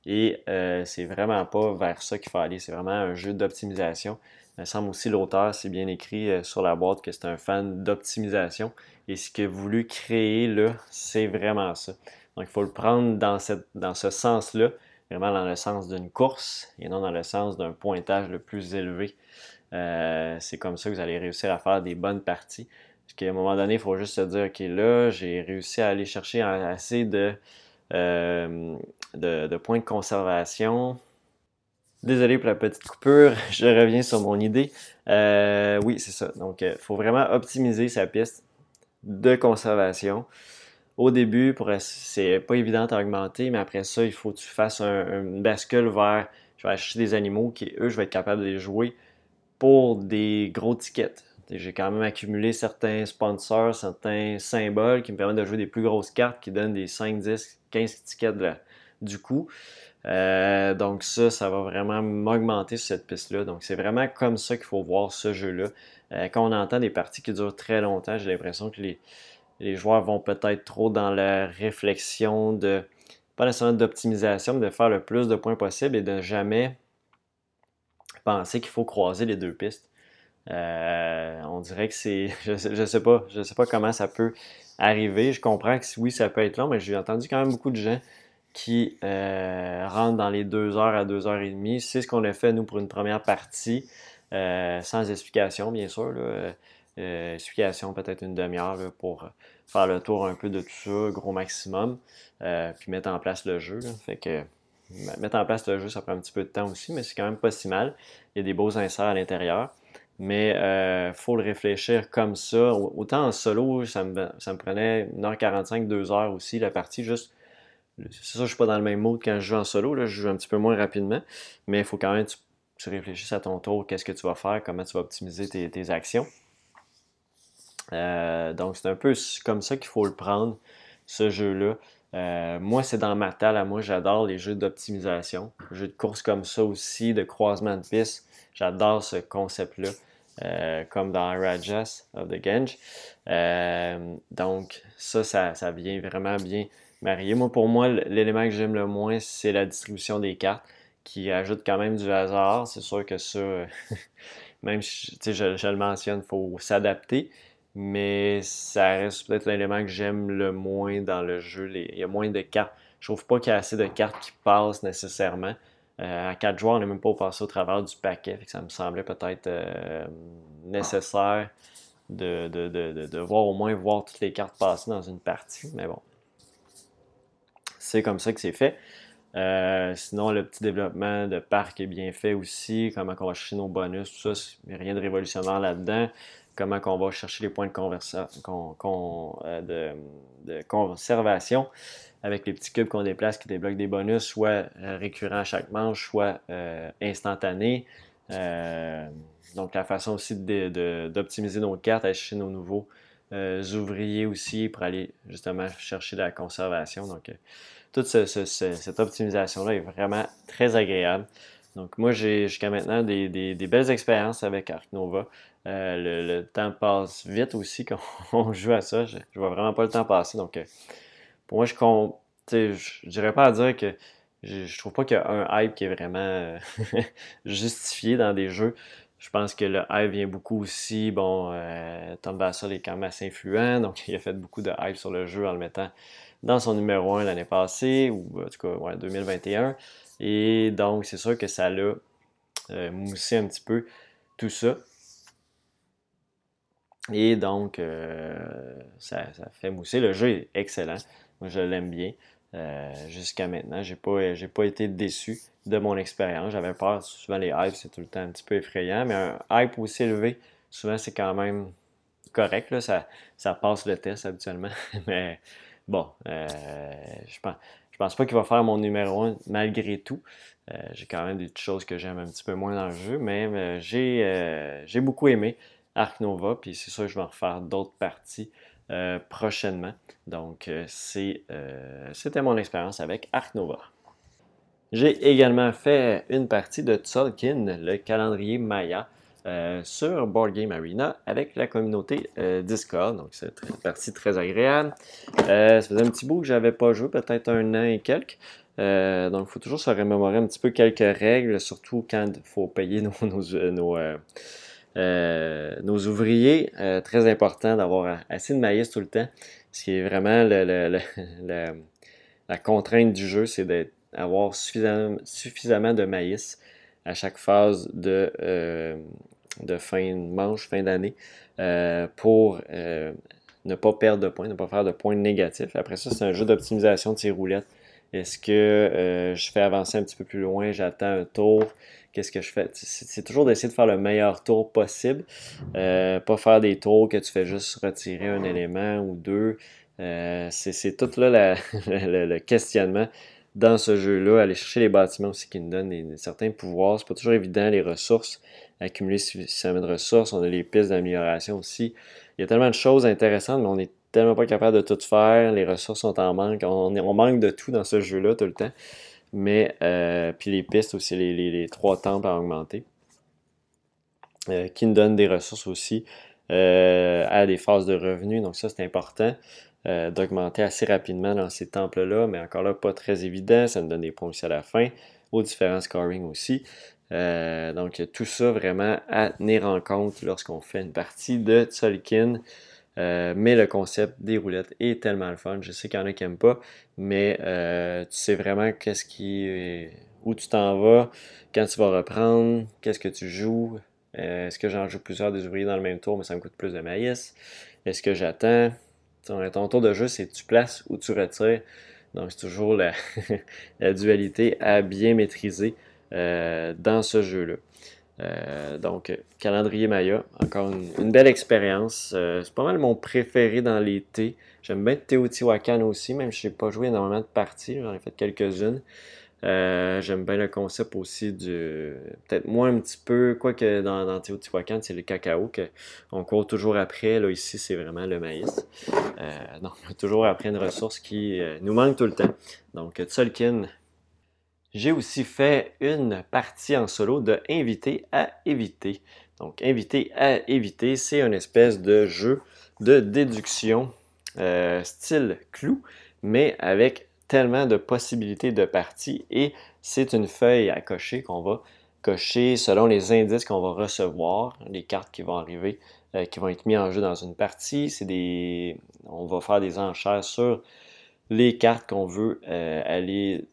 [SPEAKER 1] Et euh, c'est vraiment pas vers ça qu'il faut aller. C'est vraiment un jeu d'optimisation. Il me semble aussi l'auteur, c'est bien écrit euh, sur la boîte que c'est un fan d'optimisation. Et ce qu'il a voulu créer là, c'est vraiment ça. Donc il faut le prendre dans, dans ce sens-là, vraiment dans le sens d'une course et non dans le sens d'un pointage le plus élevé. Euh, c'est comme ça que vous allez réussir à faire des bonnes parties. Parce qu'à un moment donné, il faut juste se dire, OK, là, j'ai réussi à aller chercher assez de euh, de, points de conservation. Désolé pour la petite coupure, je reviens sur mon idée. Euh, oui, c'est ça. Donc, il euh, faut vraiment optimiser sa piste de conservation. Au début, c'est pas évident à augmenter, mais après ça, il faut que tu fasses un, une bascule vers je vais acheter des animaux qui, eux, je vais être capable de les jouer pour des gros tickets. J'ai quand même accumulé certains sponsors, certains symboles qui me permettent de jouer des plus grosses cartes qui donnent des 5, 10, 15 tickets du coup. Euh, donc ça, ça va vraiment m'augmenter sur cette piste-là. Donc c'est vraiment comme ça qu'il faut voir ce jeu-là. Euh, quand on entend des parties qui durent très longtemps, j'ai l'impression que les, joueurs vont peut-être trop dans la réflexion de, pas nécessairement d'optimisation, mais de faire le plus de points possible et de jamais penser qu'il faut croiser les deux pistes. Euh, on dirait que c'est. Je, je sais pas. Je sais pas comment ça peut arriver. Je comprends que oui, ça peut être long, mais j'ai entendu quand même beaucoup de gens qui euh, rentrent dans les 2 heures à 2 heures et demie. C'est ce qu'on a fait, nous, pour une première partie, euh, sans explication, bien sûr. explication peut-être une demi-heure pour faire le tour un peu de tout ça, gros maximum, puis mettre en place le jeu. Fait que mettre en place le jeu, ça prend un petit peu de temps aussi, mais c'est quand même pas si mal. Il y a des beaux inserts à l'intérieur. Mais il euh, faut le réfléchir comme ça. Autant en solo, ça me, ça me prenait 1h45, 2h aussi la partie. Juste, c'est ça, je suis pas dans le même mode quand je joue en solo. Là, je joue un petit peu moins rapidement. Mais il faut quand même que tu, réfléchisses à ton tour, qu'est-ce que tu vas faire, comment tu vas optimiser tes, actions. Euh, donc c'est un peu comme ça qu'il faut le prendre, ce jeu-là. Euh, moi, c'est dans ma table moi, j'adore les jeux d'optimisation. Jeux de course comme ça aussi, de croisement de pistes. J'adore ce concept-là. Euh, comme dans Rajas of the Gange. Donc, ça, ça, vient vraiment bien marier. Moi, pour moi, l'élément que j'aime le moins, c'est la distribution des cartes qui ajoute quand même du hasard. C'est sûr que ça, même si je, le mentionne, il faut s'adapter. Mais ça reste peut-être l'élément que j'aime le moins dans le jeu. il y a moins de cartes. Je trouve pas qu'il y a assez de cartes qui passent nécessairement. Euh, à quatre joueurs, on n'est même pas passé au travers du paquet. ça me semblait peut-être euh, nécessaire de, de, voir au moins voir toutes les cartes passer dans une partie. Mais bon, c'est comme ça que c'est fait. Euh, sinon, le petit développement de parc est bien fait aussi. Comment on va chercher nos bonus, tout ça, rien de révolutionnaire là-dedans. Comment on va chercher les points de, de conservation avec les petits cubes qu'on déplace qui débloquent des bonus, soit euh, récurrents à chaque manche, soit euh, instantanés. Euh, donc la façon aussi d'optimiser nos cartes, aller chercher nos nouveaux ouvriers aussi pour aller justement chercher de la conservation. Donc toute cette optimisation-là est vraiment très agréable. Donc moi j'ai jusqu'à maintenant des, belles expériences avec Arc Nova. le, temps passe vite aussi quand on joue à ça. Je, ne vois vraiment pas le temps passer. Donc pour moi, je ne je dirais pas à dire que je, trouve pas qu'il y a un hype qui est vraiment euh, justifié dans des jeux. Je pense que le hype vient beaucoup aussi. Bon, euh, Tom Bassel est quand même assez influent, donc il a fait beaucoup de hype sur le jeu en le mettant dans son numéro 1 l'année passée, ou en tout cas ouais, 2021. Et donc, c'est sûr que ça l'a euh, moussé un petit peu tout ça. Et donc, ça, ça, fait mousser. Le jeu est excellent. Moi, je l'aime bien. Euh, jusqu'à maintenant, j'ai pas, pas été déçu de mon expérience. J'avais peur, souvent les hypes, c'est tout le temps un petit peu effrayant, mais un hype aussi élevé, souvent c'est quand même correct, là, ça, ça passe le test habituellement. mais bon, euh, je pense, pense pas qu'il va faire mon numéro 1 malgré tout. Euh, j'ai quand même des choses que j'aime un petit peu moins dans le jeu, mais j'ai, j'ai beaucoup aimé Ark Nova, puis c'est sûr que je vais en refaire d'autres parties euh, prochainement. Donc, euh, euh, c'était mon expérience avec Ark Nova. J'ai également fait une partie de Tzolkin, le calendrier Maya, sur Board Game Arena avec la communauté Discord. Donc, c'est une partie très agréable. ça faisait un petit bout que j'avais pas joué, peut-être un an et quelques. donc, il faut toujours se remémorer un petit peu quelques règles, surtout quand il faut payer nos, nos, euh, nos ouvriers, euh, très important d'avoir assez de maïs tout le temps. Ce qui est vraiment la contrainte du jeu, c'est d'avoir suffisamment, de maïs à chaque phase de, euh, de fin de manche, fin d'année, pour ne pas perdre de points, ne pas faire de points négatifs. Après ça, c'est un jeu d'optimisation de ces roulettes. Est-ce que je fais avancer un petit peu plus loin, j'attends un tour, qu'est-ce que je fais? C'est toujours d'essayer de faire le meilleur tour possible. Euh, pas faire des tours que tu fais juste retirer un élément ou deux. Euh, c'est tout là le, questionnement dans ce jeu-là. Aller chercher les bâtiments aussi qui nous donnent certains pouvoirs. C'est pas toujours évident, les ressources, accumuler suffisamment de ressources. On a les pistes d'amélioration aussi. Il y a tellement de choses intéressantes, mais on est tellement pas capable de tout faire. Les ressources sont en manque. On, manque de tout dans ce jeu-là tout le temps. Mais, euh, puis les pistes aussi, les, trois temples à augmenter, euh, qui nous donnent des ressources aussi euh, à des phases de revenus. Donc ça, c'est important d'augmenter assez rapidement dans ces temples-là, mais encore là, pas très évident. Ça nous donne des points aussi à la fin, aux différents scoring aussi. donc tout ça vraiment à tenir en compte lorsqu'on fait une partie de Tzolkin. Euh, mais le concept des roulettes est tellement le fun. Je sais qu'il y en a qui n'aiment pas, mais euh, tu sais vraiment qu'est-ce qui, où tu t'en vas, quand tu vas reprendre, qu'est-ce que tu joues. Euh, est-ce que j'en joue plusieurs des ouvriers dans le même tour, mais ça me coûte plus de maïs? Est-ce que j'attends? Ton, tour de jeu, c'est tu places ou tu retires. Donc, c'est toujours la, dualité à bien maîtriser dans ce jeu-là. Euh, donc, calendrier Maya, encore une, belle expérience. Euh, c'est pas mal mon préféré dans l'été. J'aime bien Teotihuacan aussi, même si je n'ai pas joué énormément de parties, j'en ai fait quelques-unes. Euh, j'aime bien le concept aussi du. Peut-être moins un petit peu, quoique dans, dans Teotihuacan, c'est le cacao qu'on court toujours après. Là, ici, c'est vraiment le maïs. donc, toujours après une ressource qui nous manque tout le temps. Donc, Tzolkin, j'ai aussi fait une partie en solo de Invité à éviter. Donc, Invité à éviter, c'est une espèce de jeu de déduction euh, style clou, mais avec tellement de possibilités de parties et c'est une feuille à cocher qu'on va cocher selon les indices qu'on va recevoir, les cartes qui vont arriver, euh, qui vont être mis en jeu dans une partie. C'est des, on va faire des enchères sur les cartes qu'on veut euh, aller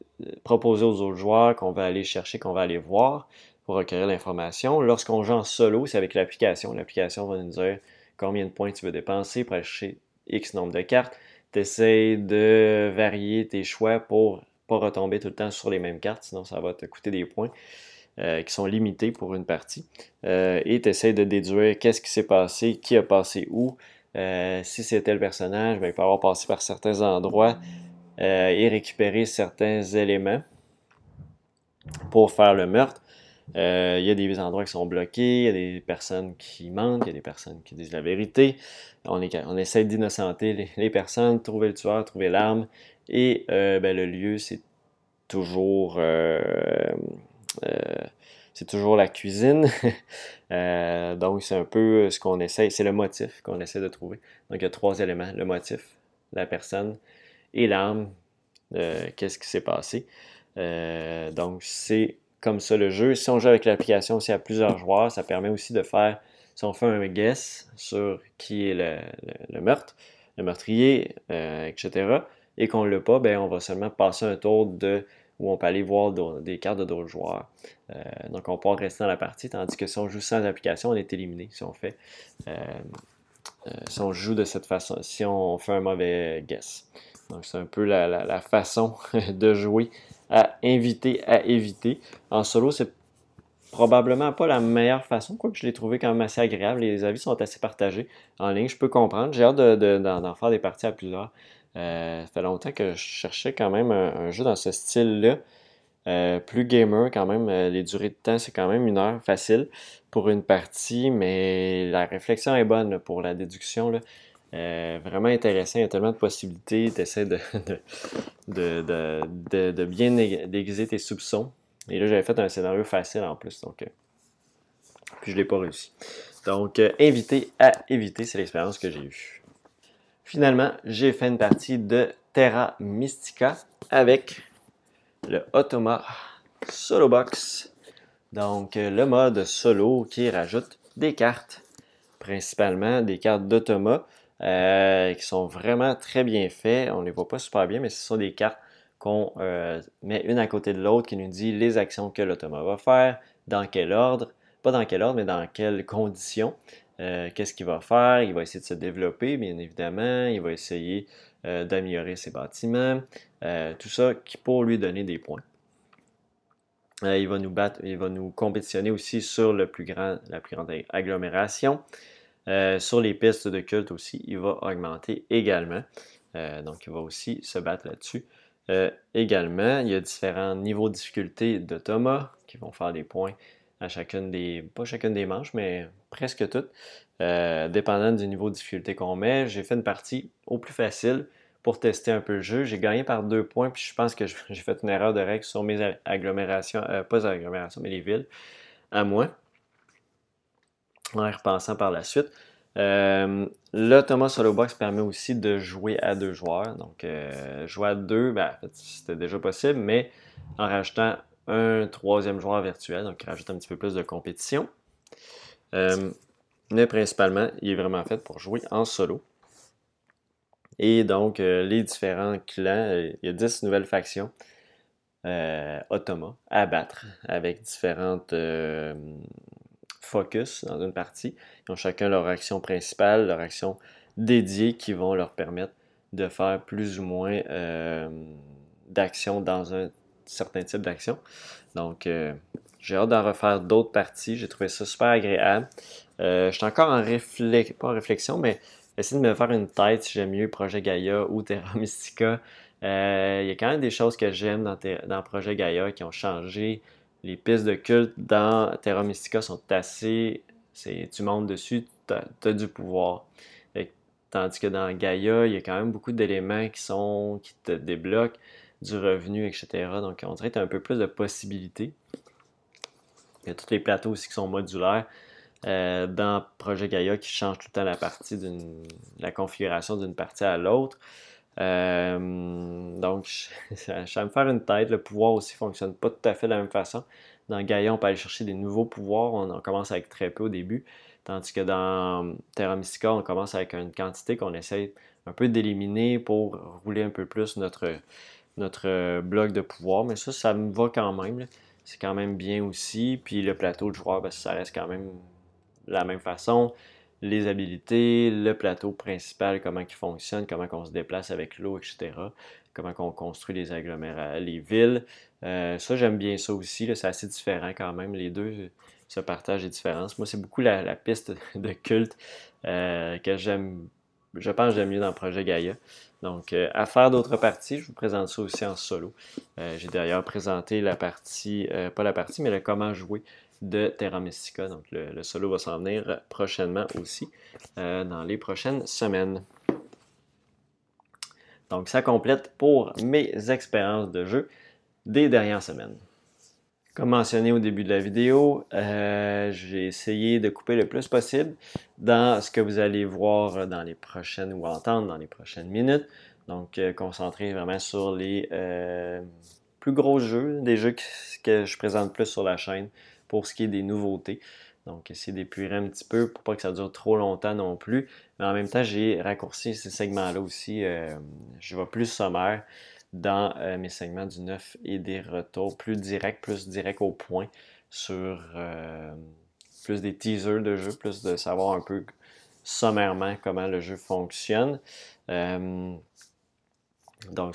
[SPEAKER 1] proposer aux autres joueurs, qu'on va aller chercher, qu'on va aller voir pour recueillir l'information. Lorsqu'on joue en solo, c'est avec l'application. L'application va nous dire combien de points tu veux dépenser pour acheter X nombre de cartes. Tu essaies de varier tes choix pour pas retomber tout le temps sur les mêmes cartes, sinon ça va te coûter des points. Euh, qui sont limités pour une partie. Euh, et tu essaies de déduire qu'est-ce qui s'est passé, qui a passé où. Euh, si c'était le personnage, ben, il peut avoir passé par certains endroits et récupérer certains éléments pour faire le meurtre. Il y a des endroits qui sont bloqués, il y a des personnes qui mentent, il y a des personnes qui disent la vérité. On, on essaie d'innocenter les, personnes, trouver le tueur, trouver l'arme. Et ben, le lieu, c'est toujours euh, c'est toujours la cuisine. Euh, donc, c'est un peu ce qu'on essaie, c'est le motif qu'on essaie de trouver. Donc, il y a trois éléments le motif, la personne et l'arme. Euh, qu'est-ce qui s'est passé? donc, c'est comme ça le jeu. Si on joue avec l'application aussi à plusieurs joueurs, ça permet aussi de faire, si on fait un guess sur qui est le, meurtre, le meurtrier, etc., et qu'on ne l'a pas, ben, on va seulement passer un tour de où on peut aller voir des cartes de d'autres joueurs. Euh, donc, on peut rester dans la partie, tandis que si on joue sans application, on est éliminé si on fait. Euh, euh, si on joue de cette façon, si on fait un mauvais guess. Donc, c'est un peu la, façon de jouer à inviter, à éviter. En solo, c'est probablement pas la meilleure façon, je l'ai trouvé quand même assez agréable. Les avis sont assez partagés en ligne, je peux comprendre. J'ai hâte d'en faire des parties à plusieurs. Ça fait longtemps que je cherchais quand même un, jeu dans ce style-là. Euh, plus gamer quand même, euh, les durées de temps c'est quand même une heure facile pour une partie, mais la réflexion est bonne pour la déduction. Vraiment intéressant, il y a tellement de possibilités, tu essaies de, de, bien déguiser tes soupçons. Et là j'avais fait un scénario facile en plus, donc puis je ne l'ai pas réussi. Donc invité à éviter, c'est l'expérience que j'ai eue. Finalement, j'ai fait une partie de Terra Mystica avec le Automa Solo Box. Donc, euh, le mode solo qui rajoute des cartes, principalement des cartes d'Automa, euh, qui sont vraiment très bien faites. On ne les voit pas super bien, mais ce sont des cartes qu'on euh, met une à côté de l'autre qui nous dit les actions que l'automa va faire, dans quel ordre, pas dans quel ordre, mais dans quelles conditions. Euh, qu'est-ce qu'il va faire? Il va essayer de se développer, bien évidemment. Il va essayer d'améliorer ses bâtiments. Tout ça pour lui donner des points. il va nous battre, il va nous compétitionner aussi sur le plus grand, la plus grande agglomération. Sur les pistes de culte aussi, il va augmenter également. donc, il va aussi se battre là-dessus. également, il y a différents niveaux de difficulté de Thomas qui vont faire des points à chacune des, pas chacune des manches, mais presque toutes, euh, dépendant du niveau de difficulté qu'on met. J'ai fait une partie au plus facile pour tester un peu le jeu. J'ai gagné par deux points, puis je pense que j'ai fait une erreur de règle sur mes agglomérations, euh, pas agglomérations, mais les villes, à moi, en y repensant par la suite. Euh, le Thomas Solo Box permet aussi de jouer à deux joueurs. Donc, jouer à deux, ben, c'était déjà possible, mais en rajoutant un troisième joueur virtuel, donc il rajoute un petit peu plus de compétition. Euh, mais principalement, il est vraiment fait pour jouer en solo. Et donc, euh, les différents clans, euh, il y a 10 nouvelles factions automa à battre avec différentes focus dans une partie. Ils ont chacun leur action principale, leur action dédiée qui vont leur permettre de faire plus ou moins d'actions dans un certains types d'actions. Donc, euh, j'ai hâte d'en refaire d'autres parties. J'ai trouvé ça super agréable. Euh, je suis encore en réflexion, pas en réflexion, mais essayer de me faire une tête si j'aime mieux Projet Gaia ou Terra Mystica. Euh, il y a quand même des choses que j'aime dans, dans Projet Gaia qui ont changé. Les pistes de culte dans Terra Mystica sont assez. Tu montes dessus, tu as, du pouvoir. tandis que dans Gaia, il y a quand même beaucoup d'éléments qui sont qui te débloquent du revenu, etc. Donc, on dirait que tu as un peu plus de possibilités. Il y a tous les plateaux aussi qui sont modulaires. Euh, dans Projet Gaia qui change tout le temps la partie d'une la configuration d'une partie à l'autre. Euh, donc, ça, me faire une tête. Le pouvoir aussi ne fonctionne pas tout à fait de la même façon. Dans Gaïa, on peut aller chercher des nouveaux pouvoirs. On, commence avec très peu au début. Tandis que dans Terra Mystica, on commence avec une quantité qu'on essaie un peu d'éliminer pour rouler un peu plus notre, notre bloc de pouvoir. Mais ça, ça me va quand même. C'est quand même bien aussi. Puis le plateau de joueur, ben, ça reste quand même la même façon les habilités, le plateau principal, comment il fonctionne, comment on se déplace avec l'eau, etc. Comment on construit les agglomérats, les villes. Euh, ça, j'aime bien ça aussi. C'est assez différent quand même. Les deux se partagent les différences. Moi, c'est beaucoup la, piste de culte euh, que j'aime. Je pense j'aime mieux dans le projet Gaïa. Donc, euh, à faire d'autres parties, je vous présente ça aussi en solo. J'ai d'ailleurs présenté la partie, pas la partie, mais le comment jouer de Terra Mystica. Donc le, solo va s'en venir prochainement aussi, euh, dans les prochaines semaines. Donc ça complète pour mes expériences de jeu des dernières semaines. Comme mentionné au début de la vidéo, euh, j'ai essayé de couper le plus possible dans ce que vous allez voir dans les prochaines ou entendre dans les prochaines minutes. Donc, euh, concentrer vraiment sur les plus gros jeux, des jeux que je présente plus sur la chaîne, pour ce qui est des nouveautés. Donc, essayer d'épurer un petit peu pour pas que ça dure trop longtemps non plus. Mais en même temps, j'ai raccourci ces segments-là aussi. Euh, je vais plus sommaire dans euh, mes segments du neuf et des retours, plus direct, plus direct au point sur euh, plus des teasers de jeu, plus de savoir un peu sommairement comment le jeu fonctionne. donc,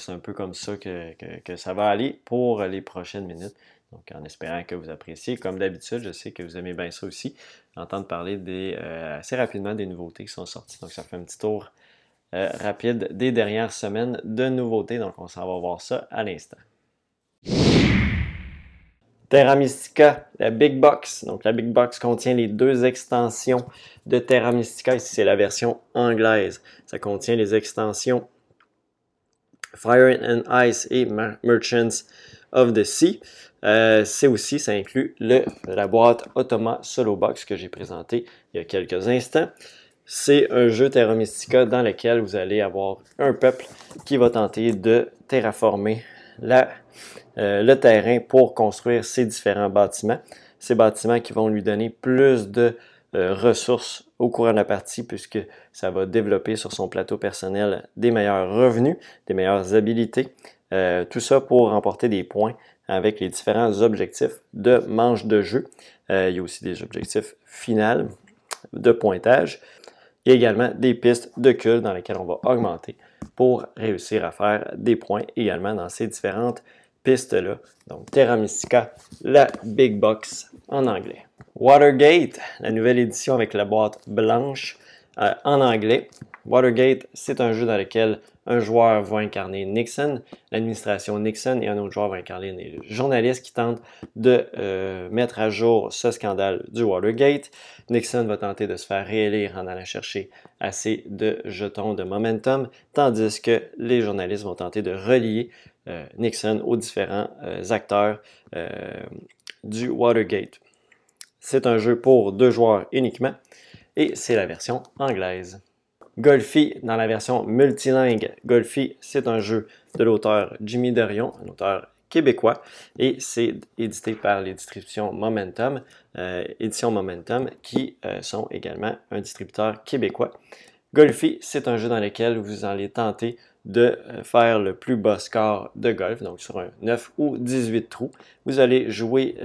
[SPEAKER 1] c'est un peu comme ça que, que, ça va aller pour les prochaines minutes. Donc, en espérant que vous appréciez. Comme d'habitude, je sais que vous aimez bien ça aussi, entendre parler euh, assez rapidement des nouveautés qui sont sorties. Donc, ça fait un petit tour euh, rapide des dernières semaines de nouveautés. Donc, on s'en va voir ça à l'instant. Terra Mystica, la Big Box. Donc, la Big Box contient les deux extensions de Terra Mystica. Ici, c'est la version anglaise. Ça contient les extensions Fire and Ice et Merchants of the Sea. Euh, c'est aussi, ça inclut le, la boîte Automa Solo Box que j'ai présenté il y a quelques instants. C'est un jeu Terra Mystica dans lequel vous allez avoir un peuple qui va tenter de terraformer la, euh, le terrain pour construire ses différents bâtiments. Ces bâtiments qui vont lui donner plus de euh, ressources au courant de la partie puisque ça va développer sur son plateau personnel des meilleurs revenus, des meilleures habilités. Tout ça pour remporter des points avec les différents objectifs de manche de jeu. Euh, il y a aussi des objectifs finaux de pointage. Il y a également des pistes de culte dans lesquelles on va augmenter pour réussir à faire des points également dans ces différentes pistes-là. Donc Terra Mystica, la Big Box en anglais. Watergate, la nouvelle édition avec la boîte blanche euh, en anglais. Watergate, c'est un jeu dans lequel un joueur va incarner Nixon, l'administration Nixon, et un autre joueur va incarner les journalistes qui tentent de euh, mettre à jour ce scandale du Watergate. Nixon va tenter de se faire réélire en allant chercher assez de jetons de momentum, tandis que les journalistes vont tenter de relier euh, Nixon aux différents euh, acteurs du Watergate. C'est un jeu pour deux joueurs uniquement et c'est la version anglaise. Golfi dans la version multilingue. Golfi, c'est un jeu de l'auteur Jimmy Derion, un auteur québécois, et c'est édité par les distributions Momentum, euh, édition Momentum, qui euh, sont également un distributeur québécois. Golfi, c'est un jeu dans lequel vous allez tenter de euh, faire le plus bas score de golf, donc sur un 9 ou 18 trous. Vous allez jouer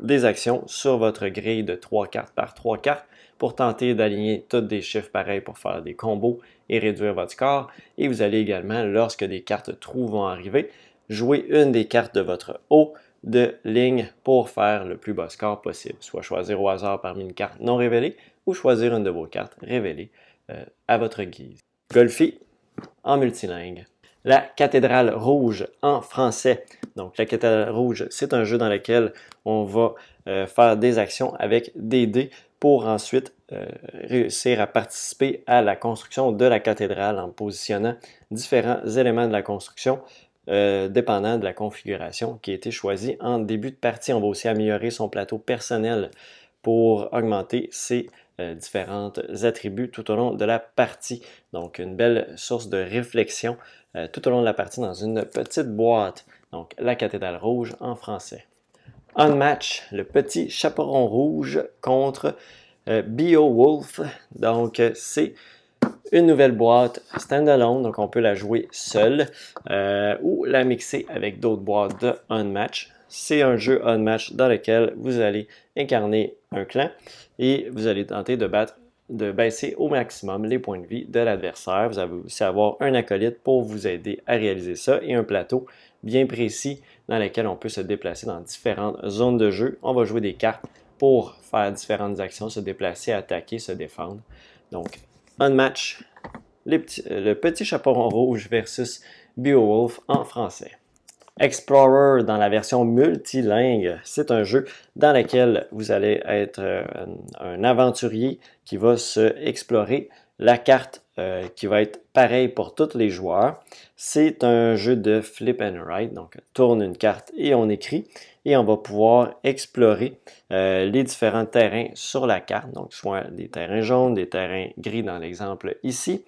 [SPEAKER 1] des actions sur votre grille de 3 cartes par 3 cartes pour tenter d'aligner tous des chiffres pareils pour faire des combos et réduire votre score. Et vous allez également, lorsque des cartes trous vont arriver, jouer une des cartes de votre haut de ligne pour faire le plus bas score possible. Soit choisir au hasard parmi une carte non révélée ou choisir une de vos cartes révélées euh, à votre guise. Golfi en multilingue. La cathédrale rouge en français. Donc la cathédrale rouge, c'est un jeu dans lequel on va euh, faire des actions avec des dés pour ensuite euh, réussir à participer à la construction de la cathédrale en positionnant différents éléments de la construction euh, dépendant de la configuration qui a été choisie en début de partie. On va aussi améliorer son plateau personnel pour augmenter ses différents attributs tout au long de la partie. Donc une belle source de réflexion tout au long de la partie dans une petite boîte. Donc la cathédrale rouge en français. Unmatch, le petit chaperon rouge contre euh, BioWolf. Donc, c'est une nouvelle boîte standalone, donc on peut la jouer seule euh, ou la mixer avec d'autres boîtes de Unmatch. C'est un jeu Unmatch dans lequel vous allez incarner un clan et vous allez tenter de battre de baisser au maximum les points de vie de l'adversaire. Vous allez aussi avoir un acolyte pour vous aider à réaliser ça et un plateau bien précis dans lequel on peut se déplacer dans différentes zones de jeu. On va jouer des cartes pour faire différentes actions, se déplacer, attaquer, se défendre. Donc, un match, le petit chaperon rouge versus Beowulf en français. Explorer dans la version multilingue, c'est un jeu dans lequel vous allez être euh, un aventurier qui va se explorer la carte euh, qui va être pareille pour tous les joueurs. C'est un jeu de flip and write, donc tourne une carte et on écrit et on va pouvoir explorer euh, les différents terrains sur la carte, donc soit des terrains jaunes, des terrains gris dans l'exemple ici.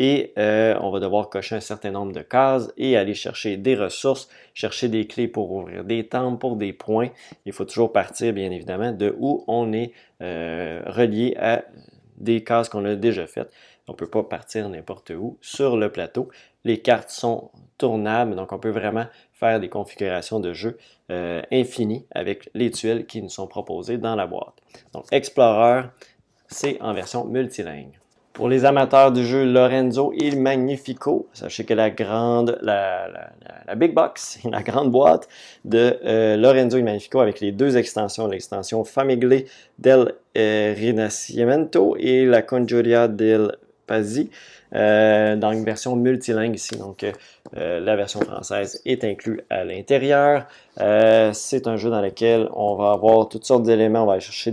[SPEAKER 1] Et euh, on va devoir cocher un certain nombre de cases et aller chercher des ressources, chercher des clés pour ouvrir des temples, pour des points. Il faut toujours partir, bien évidemment, de où on est relié à des cases qu'on a déjà faites. On ne peut pas partir n'importe où sur le plateau. Les cartes sont tournables, donc on peut vraiment faire des configurations de jeu euh, infinies avec les tuiles qui nous sont proposées dans la boîte. Donc Explorer, c'est en version multilingue. Pour les amateurs du jeu Lorenzo Il Magnifico, sachez que la grande, la, big box, la grande boîte de euh, Lorenzo Il Magnifico avec les deux extensions, l'extension Famigle del euh, Rinascimento et la Conjuria del Euh, dans une version multilingue ici. Donc, la version française est inclue à l'intérieur. c'est un jeu dans lequel on va avoir toutes sortes d'éléments. On va aller chercher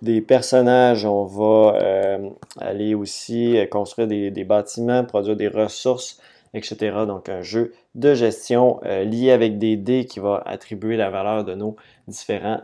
[SPEAKER 1] des, personnages, on va euh, aller aussi euh, construire des, bâtiments, produire des ressources, etc. Donc un jeu de gestion euh, lié avec des dés qui va attribuer la valeur de nos différents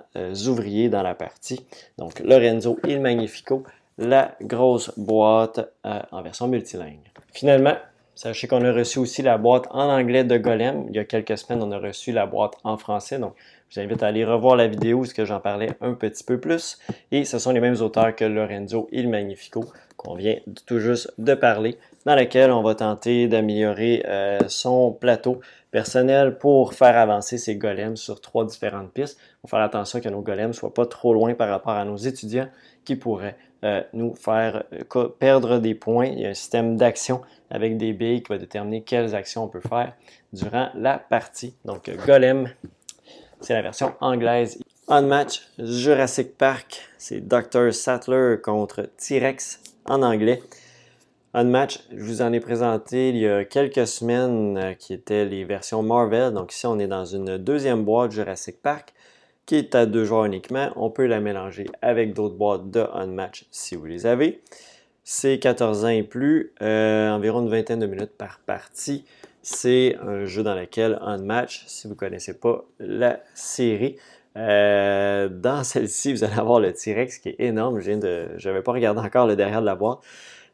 [SPEAKER 1] ouvriers dans la partie. Donc Lorenzo Il Magnifico, la grosse boîte en version multilingue. Finalement, Sachez qu'on a reçu aussi la boîte en anglais de Golem. Il y a quelques semaines, on a reçu la boîte en français. Donc, je vous invite à aller revoir la vidéo où j'en parlais un petit peu plus. Et ce sont les mêmes auteurs que Lorenzo Il Magnifico qu'on vient tout juste de parler, dans laquelle on va tenter d'améliorer euh, son plateau personnel pour faire avancer ses golems sur trois différentes pistes. Il faut faire attention que nos golems ne soient pas trop loin par rapport à nos étudiants qui pourraient euh, nous faire euh, perdre des points. Il y a un système d'action avec des billes qui va déterminer quelles actions on peut faire durant la partie. Donc, golem, c'est la version anglaise. En match, Jurassic Park, c'est Dr. Sattler contre T-Rex en anglais. Un match, je vous en ai présenté il y a quelques semaines euh, qui étaient les versions Marvel. Donc ici, on est dans une deuxième boîte Jurassic Park qui est à deux joueurs uniquement. On peut la mélanger avec d'autres boîtes de Unmatch si vous les avez. C'est 14 ans et plus, euh, environ une vingtaine de minutes par partie. C'est un jeu dans lequel Unmatch, si vous ne connaissez pas la série, euh, dans celle-ci, vous allez avoir le T-Rex qui est énorme. Je n'avais pas regardé encore le derrière de la boîte.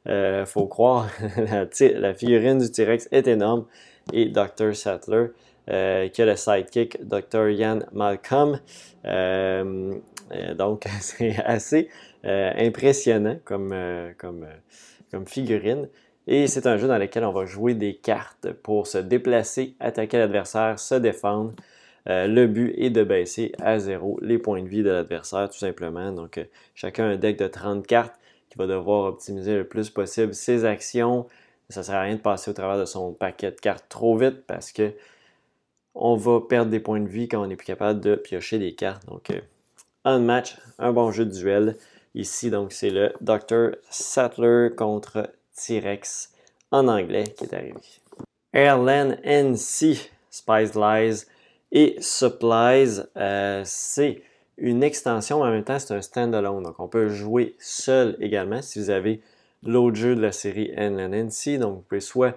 [SPEAKER 1] Euh, faut croire, la, la, figurine du T-Rex est énorme. Et Dr. Sattler, euh, qui a le sidekick Dr. Ian Malcolm. Euh, euh, donc, c'est assez impressionnant comme, comme, comme figurine. Et c'est un jeu dans lequel on va jouer des cartes pour se déplacer, attaquer l'adversaire, se défendre. le but est de baisser à zéro les points de vie de l'adversaire, tout simplement. Donc, chacun a un deck de 30 cartes qui va devoir optimiser le plus possible ses actions. Ça ne sert à rien de passer au travers de son paquet de cartes trop vite parce que on va perdre des points de vie quand on n'est plus capable de piocher des cartes. Donc, euh, un match, un bon jeu de duel. Ici, donc, c'est le Dr. Sattler contre T-Rex en anglais qui est arrivé. Airland NC, Spice Lies et Supplies, euh, c'est une extension, mais en même temps, c'est un standalone. Donc, on peut jouer seul également si vous avez l'autre jeu de la série Airland NC. Donc, vous pouvez soit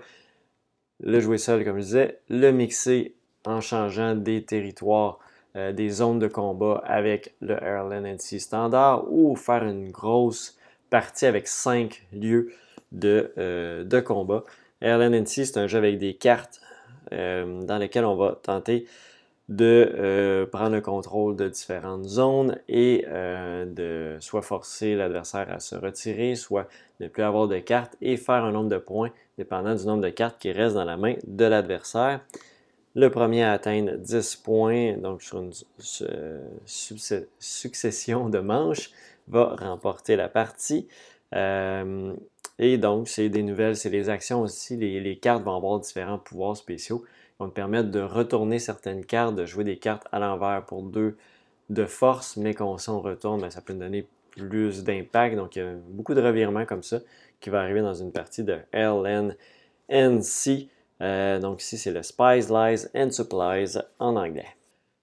[SPEAKER 1] le jouer seul, comme je disais, le mixer en changeant des territoires, euh, des zones de combat avec le Airland NC standard ou faire une grosse partie avec cinq lieux de, euh, de combat. Airland NC, c'est un jeu avec des cartes euh, dans lesquelles on va tenter de prendre le contrôle de différentes zones et de soit forcer l'adversaire à se retirer, soit ne plus avoir de cartes et faire un nombre de points dépendant du nombre de cartes qui restent dans la main de l'adversaire. Le premier à atteindre 10 points, donc sur une succession de manches, va remporter la partie. Euh, et donc, c'est des nouvelles, c'est les actions aussi. Les, cartes vont avoir différents pouvoirs spéciaux qui vont te permettre de retourner certaines cartes, de jouer des cartes à l'envers pour deux de force, mais quand on retourne, ben, ça peut nous donner plus d'impact. Donc, il y a beaucoup de revirements comme ça qui va arriver dans une partie de LNNC. Euh, donc, ici, c'est le Spies, Lies and Supplies en anglais.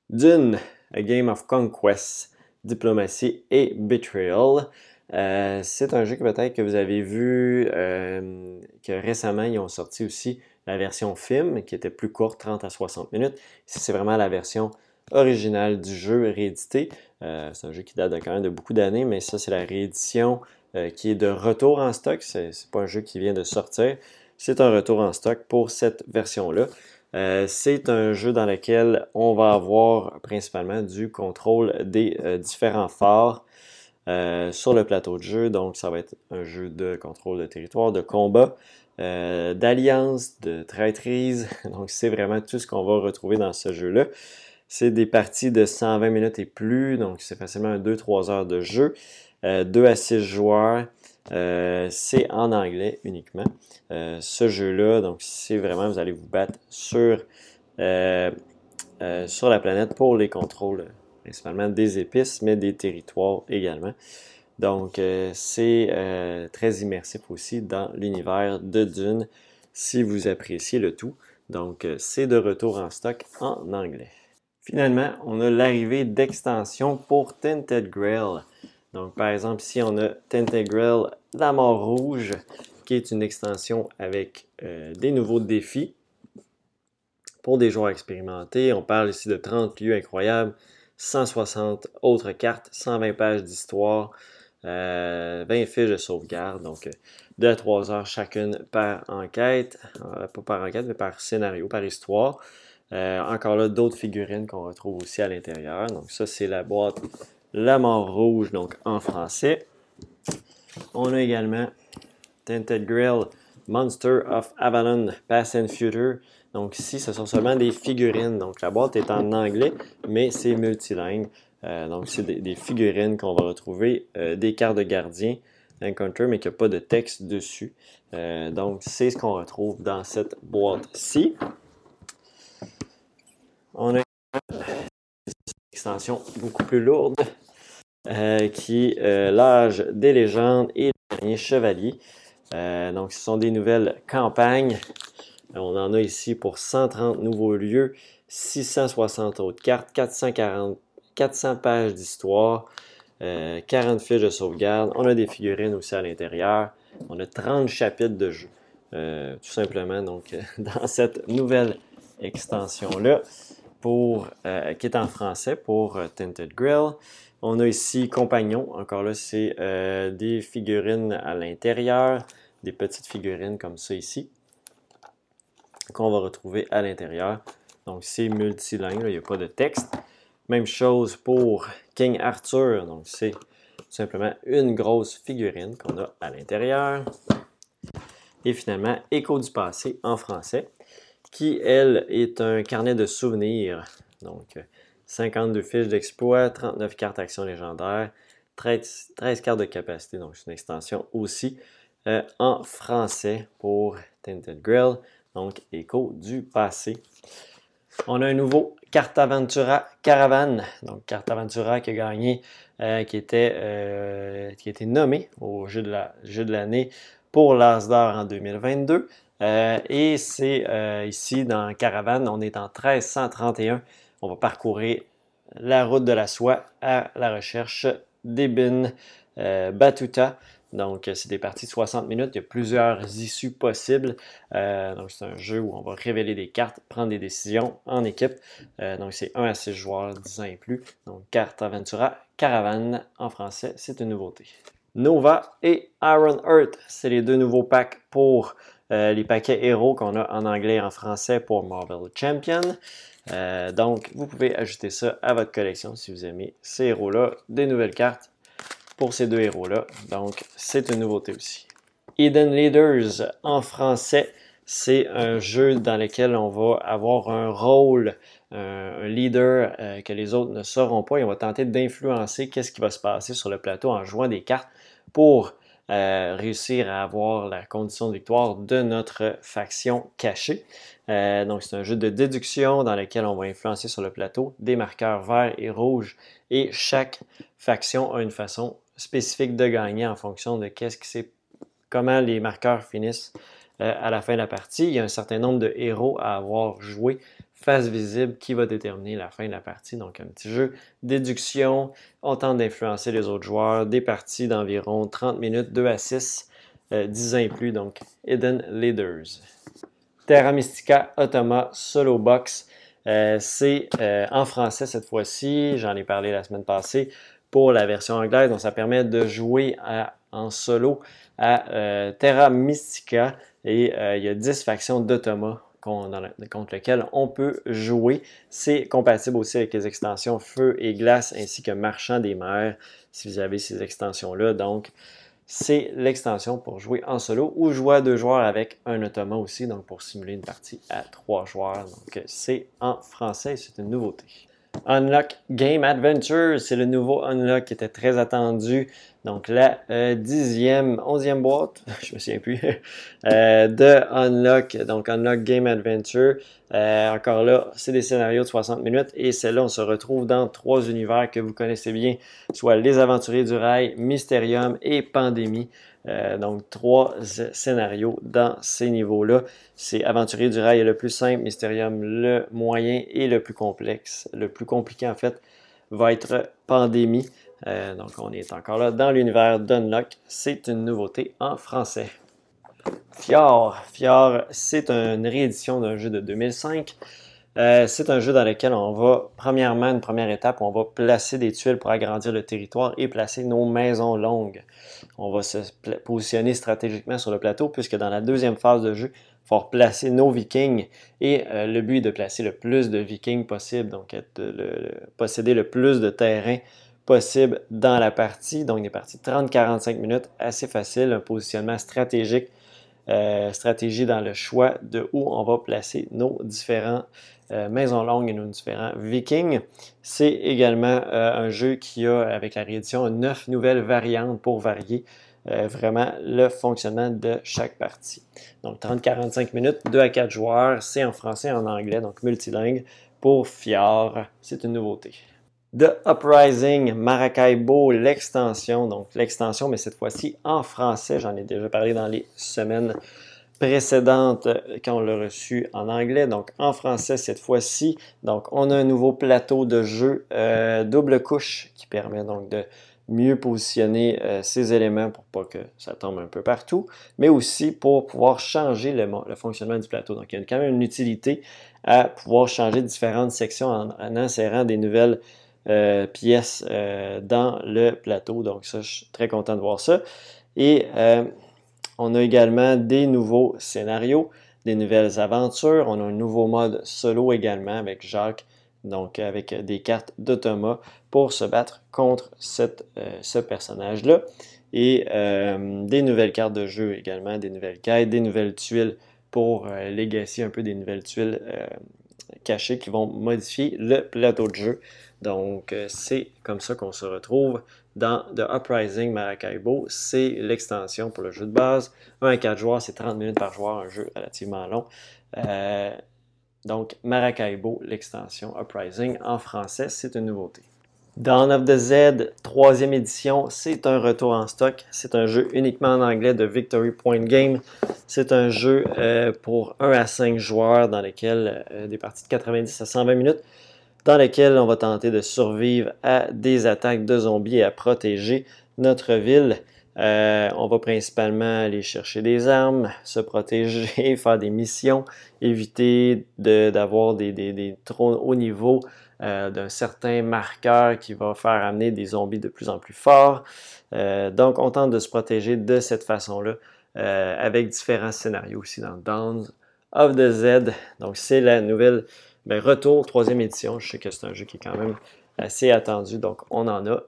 [SPEAKER 1] Dune, A Game of Conquest, Diplomatie et Betrayal. Euh, c'est un jeu que peut-être que vous avez vu euh, que récemment ils ont sorti aussi la version film qui était plus courte, 30 à 60 minutes. Ici, c'est vraiment la version originale du jeu réédité. C'est un jeu qui date de, quand même de beaucoup d'années, mais ça, c'est la réédition qui est de retour en stock. C'est, n'est pas un jeu qui vient de sortir. C'est un retour en stock pour cette version-là. c'est un jeu dans lequel on va avoir principalement du contrôle des différents phares euh, sur le plateau de jeu. Donc, ça va être un jeu de contrôle de territoire, de combat, euh, d'alliance, de traîtrise. Donc, c'est vraiment tout ce qu'on va retrouver dans ce jeu-là. C'est des parties de 120 minutes et plus, donc c'est facilement 2-3 heures de jeu. 2 euh, à 6 joueurs. C'est en anglais uniquement. ce jeu-là, donc c'est vraiment, vous allez vous battre sur, sur la planète pour les contrôles principalement des épices, mais des territoires également. Donc, euh, c'est euh, très immersif aussi dans l'univers de Dune, si vous appréciez le tout. Donc, euh, c'est de retour en stock en anglais. Finalement, on a l'arrivée d'extensions pour Tinted Grail. Donc, par exemple, ici, on a Tinted Grail La Mort Rouge, qui est une extension avec des nouveaux défis pour des joueurs expérimentés. On parle ici de 30 lieux incroyables, 160 autres cartes, 120 pages d'histoire, 20 euh, fiches de sauvegarde, donc 2 à 3 heures chacune par enquête, euh, pas par enquête, mais par scénario, par histoire. Euh, encore là, d'autres figurines qu'on retrouve aussi à l'intérieur. Donc ça, c'est la boîte La Mort Rouge, donc en français. On a également Tinted Grill Monster of Avalon Past and Future. Donc ici, ce sont seulement des figurines. Donc la boîte est en anglais, mais c'est multilingue. Euh, donc c'est des, figurines qu'on va retrouver, euh, des cartes de gardien, Encounter, mais qui a pas de texte dessus. Euh, donc c'est ce qu'on retrouve dans cette boîte-ci. On a extension beaucoup plus lourde qui est l'âge des légendes et le dernier chevalier. donc ce sont des nouvelles campagnes on en a ici pour 130 nouveaux lieux, 660 autres cartes, 440, 400 pages d'histoire, 40 euh, fiches de sauvegarde. On a des figurines aussi à l'intérieur. On a 30 chapitres de jeu. Euh, tout simplement, donc, dans cette nouvelle extension-là, pour, euh, qui est en français pour Tinted Grill. On a ici Compagnon. Encore là, c'est des figurines à l'intérieur, des petites figurines comme ça ici qu'on va retrouver à l'intérieur. Donc, c'est multilingue, il n'y a pas de texte. Même chose pour King Arthur. Donc, c'est simplement une grosse figurine qu'on a à l'intérieur. Et finalement, Écho du passé en français, qui, elle, est un carnet de souvenirs. Donc, 52 fiches d'exploit, 39 cartes actions légendaires, 13, cartes de capacité. Donc, c'est une extension aussi euh, en français pour Tinted Grill donc écho du passé. On a un nouveau Cartaventura Caravane, donc Cartaventura qui a gagné, euh, qui, était, euh, qui a été nommé au jeu de l'année pour l'Asdor en 2022. Euh, et c'est ici dans Caravane, on est en 1331. On va parcourir la route de la soie à la recherche d'Ibn Batuta. Donc, euh, c'est des parties de 60 minutes. Il y a plusieurs issues possibles. Euh, donc, c'est un jeu où on va révéler des cartes, prendre des décisions en équipe. Euh, donc, c'est 1 à 6 joueurs, 10 ans et plus. Donc, Carte Aventura Caravane en français, c'est une nouveauté. Nova et Iron Earth, c'est les deux nouveaux packs pour les paquets héros qu'on a en anglais et en français pour Marvel Champion. donc, vous pouvez ajouter ça à votre collection si vous aimez ces héros-là. Des nouvelles cartes pour ces deux héros-là. Donc, c'est une nouveauté aussi. Eden Leaders en français, c'est un jeu dans lequel on va avoir un rôle, un leader euh, que les autres ne sauront pas et on va tenter d'influencer qu'est-ce qui va se passer sur le plateau en jouant des cartes pour euh, réussir à avoir la condition de victoire de notre faction cachée. Euh, donc, c'est un jeu de déduction dans lequel on va influencer sur le plateau des marqueurs verts et rouges et chaque faction a une façon spécifique de gagner en fonction de qu'est-ce qui c'est, comment les marqueurs finissent euh, à la fin de la partie. Il y a un certain nombre de héros à avoir joué face visible qui va déterminer la fin de la partie. Donc un petit jeu déduction, on d'influencer les autres joueurs, des parties d'environ 30 minutes, 2 à 6, 10 euh, ans et plus, donc Hidden Leaders. Terra Mystica Automa Solo Box. Euh, c'est en français cette fois-ci, j'en ai parlé la semaine passée pour la version anglaise. Donc, ça permet de jouer en solo à euh, Terra Mystica et euh, il y a 10 factions d'automates contre lesquelles on peut jouer. C'est compatible aussi avec les extensions Feu et Glace ainsi que Marchand des mers si vous avez ces extensions-là. Donc, c'est l'extension pour jouer en solo ou jouer à deux joueurs avec un automate aussi, donc pour simuler une partie à trois joueurs. Donc, c'est en français, c'est une nouveauté. Unlock Game Adventure, c'est le nouveau Unlock qui était très attendu. Donc la euh, dixième, onzième boîte, je me souviens plus, euh, de Unlock, donc Unlock Game Adventure. Euh, encore là, c'est des scénarios de 60 minutes et celle-là, on se retrouve dans trois univers que vous connaissez bien, soit Les Aventuriers du Rail, Mysterium et Pandémie. Donc, trois scénarios dans ces niveaux-là. C'est Aventurier du Rail le plus simple, Mysterium le moyen et le plus complexe. Le plus compliqué, en fait, va être Pandémie. Euh, donc, on est encore là dans l'univers d'Unlock. C'est une nouveauté en français. Fjord. Fjord, c'est une réédition d'un jeu de 2005. Euh, c'est un jeu dans lequel on va, premièrement, une première étape, on va placer des tuiles pour agrandir le territoire et placer nos maisons longues. On va se positionner stratégiquement sur le plateau puisque dans la deuxième phase de jeu, il faut placer nos vikings et euh, le but est de placer le plus de vikings possible, donc de posséder le plus de terrain possible dans la partie. Donc des parties 30-45 minutes, assez facile, un positionnement stratégique, euh, stratégie dans le choix de où on va placer nos différents euh, Maison Longue et nos différents Vikings. C'est également euh, un jeu qui a, avec la réédition, neuf nouvelles variantes pour varier vraiment le fonctionnement de chaque partie. Donc 30-45 minutes, 2 à 4 joueurs, c'est en français et en anglais, donc multilingue pour Fior. C'est une nouveauté. The Uprising Maracaibo, l'extension, donc l'extension, mais cette fois-ci en français. J'en ai déjà parlé dans les semaines précédente euh, quand on l'a reçu en anglais, donc en français cette fois-ci. Donc on a un nouveau plateau de jeu euh, double couche qui permet donc de mieux positionner euh, ces éléments pour pas que ça tombe un peu partout, mais aussi pour pouvoir changer le, fonctionnement du plateau. Donc il y a quand même une utilité à pouvoir changer différentes sections en, insérant des nouvelles pièces dans le plateau. Donc ça, je suis très content de voir ça. Et on a également des nouveaux scénarios, des nouvelles aventures. On a un nouveau mode solo également avec Jacques, donc avec des cartes d'automa pour se battre contre euh, ce personnage-là. Et euh, des nouvelles cartes de jeu également, des nouvelles quêtes, des nouvelles tuiles pour euh, Legacy, un peu des nouvelles tuiles cachées qui vont modifier le plateau de jeu. Donc, c'est comme ça qu'on se retrouve dans The Uprising Maracaibo, c'est l'extension pour le jeu de base. 1 à 4 joueurs, c'est 30 minutes par joueur, un jeu relativement long. Euh, donc, Maracaibo, l'extension Uprising en français, c'est une nouveauté. Dawn of the Z, troisième édition, c'est un retour en stock. C'est un jeu uniquement en anglais de Victory Point Game. C'est un jeu euh, pour 1 à 5 joueurs dans lequel euh, des parties de 90 à 120 minutes dans lequel on va tenter de survivre à des attaques de zombies et à protéger notre ville. Euh, on va principalement aller chercher des armes, se protéger, faire des missions, éviter d'avoir des, des, des, trop hauts niveaux euh, d'un certain marqueur qui va faire amener des zombies de plus en plus forts. Euh, donc, on tente de se protéger de cette façon-là avec différents scénarios aussi dans Downs of the Z. Donc, c'est la nouvelle ben, retour, troisième édition. Je sais que c'est un jeu qui est quand même assez attendu, donc on en a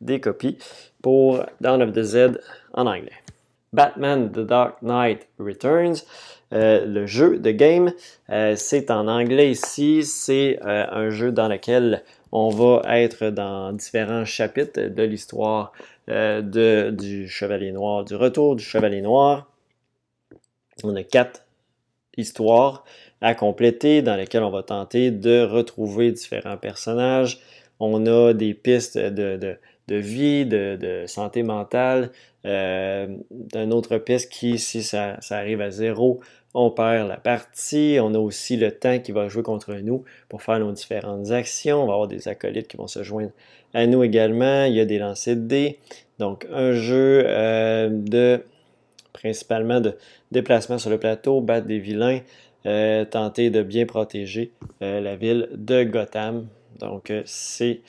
[SPEAKER 1] des copies pour Dawn of the Z en anglais. Batman The Dark Knight Returns, euh, le jeu de game, euh, c'est en anglais ici. C'est euh, un jeu dans lequel on va être dans différents chapitres de l'histoire du Chevalier Noir, du retour du Chevalier Noir. On a quatre histoires à compléter dans lesquelles on va tenter de retrouver différents personnages. On a des pistes de de vie, de, santé mentale. Euh, D'une autre piste qui, si ça, arrive à zéro, on perd la partie. On a aussi le temps qui va jouer contre nous pour faire nos différentes actions. On va avoir des acolytes qui vont se joindre à nous également. Il y a des lancers de dés. Donc, un jeu euh, de principalement de déplacement sur le plateau, battre des vilains, euh, tenter de bien protéger euh, la ville de Gotham. Donc, c'est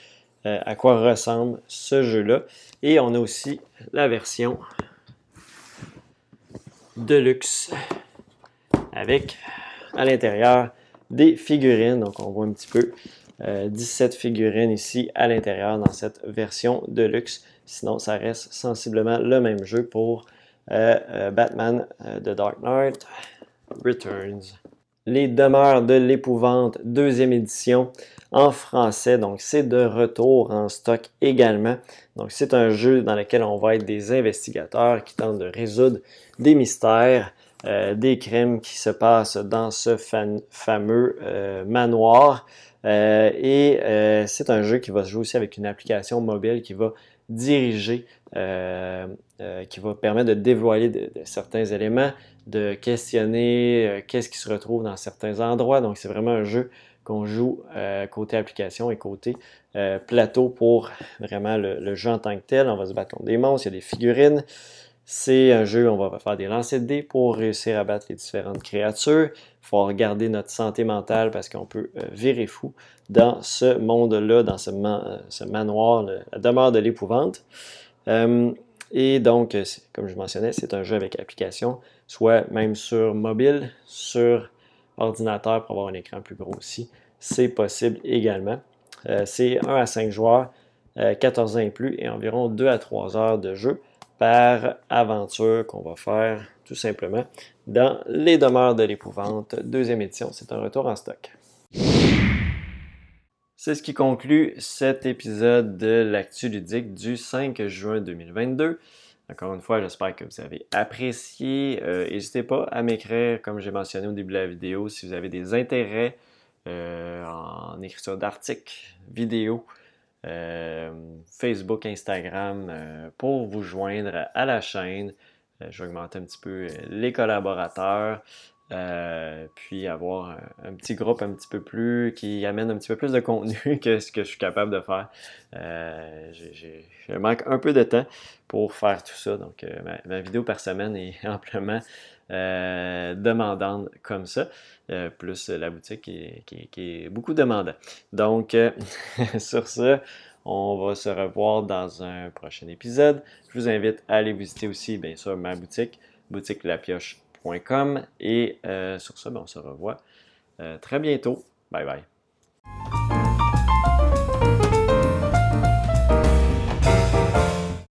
[SPEAKER 1] euh, à quoi ressemble ce jeu-là. Et on a aussi la version Deluxe avec à l'intérieur des figurines. Donc on voit un petit peu 17 euh, figurines ici à l'intérieur dans cette version Deluxe. Sinon, ça reste sensiblement le même jeu pour Batman The Dark Knight Returns. Les demeures de l'épouvante, deuxième édition en français. Donc, c'est de retour en stock également. Donc, c'est un jeu dans lequel on va être des investigateurs qui tentent de résoudre des mystères, euh, des crimes qui se passent dans ce fameux euh, manoir. Euh, et c'est un jeu qui va se jouer aussi avec une application mobile qui va diriger, qui va permettre de dévoiler certains éléments, de questionner qu'est-ce qui se retrouve dans certains endroits. Donc, c'est vraiment un jeu qu'on joue euh, côté application et côté euh, plateau pour vraiment le, jeu en tant que tel. On va se battre contre des monstres, il y a des figurines. C'est un jeu où on va faire des lancers de dés pour réussir à battre les différentes créatures. Il faut regarder notre santé mentale parce qu'on peut euh, virer fou dans ce monde-là, dans ce, manoir, la demeure de l'épouvante. et donc, comme je mentionnais, c'est un jeu avec application, soit même sur mobile, sur ordinateur pour avoir un écran plus gros aussi. C'est possible également. Euh, c'est 1 à 5 joueurs, 14 euh, ans et plus, et environ 2 à 3 heures de jeu par aventure qu'on va faire tout simplement dans Les Demeures de l'Épouvante, deuxième édition. C'est un retour en stock. C'est ce qui conclut cet épisode de l'actu ludique du 5 juin 2022. Encore une fois, j'espère que vous avez apprécié. Euh, n'hésitez pas à m'écrire, comme j'ai mentionné au début de la vidéo, si vous avez des intérêts euh, en écriture d'articles, vidéos, Facebook, Instagram, pour vous joindre à la chaîne. je vais augmenter un petit peu les collaborateurs. Euh, puis avoir un, petit groupe un petit peu plus qui amène un petit peu plus de contenu que ce que je suis capable de faire. Euh, je manque un peu de temps pour faire tout ça. Donc, euh, ma, vidéo par semaine est amplement demandante comme ça. plus la boutique qui, est beaucoup demandante. Donc, sur ce, on va se revoir dans un prochain épisode. Je vous invite à aller visiter aussi, bien sûr, ma boutique, boutique La Pioche et euh, sur ce, ben, on se revoit euh, très bientôt. Bye bye.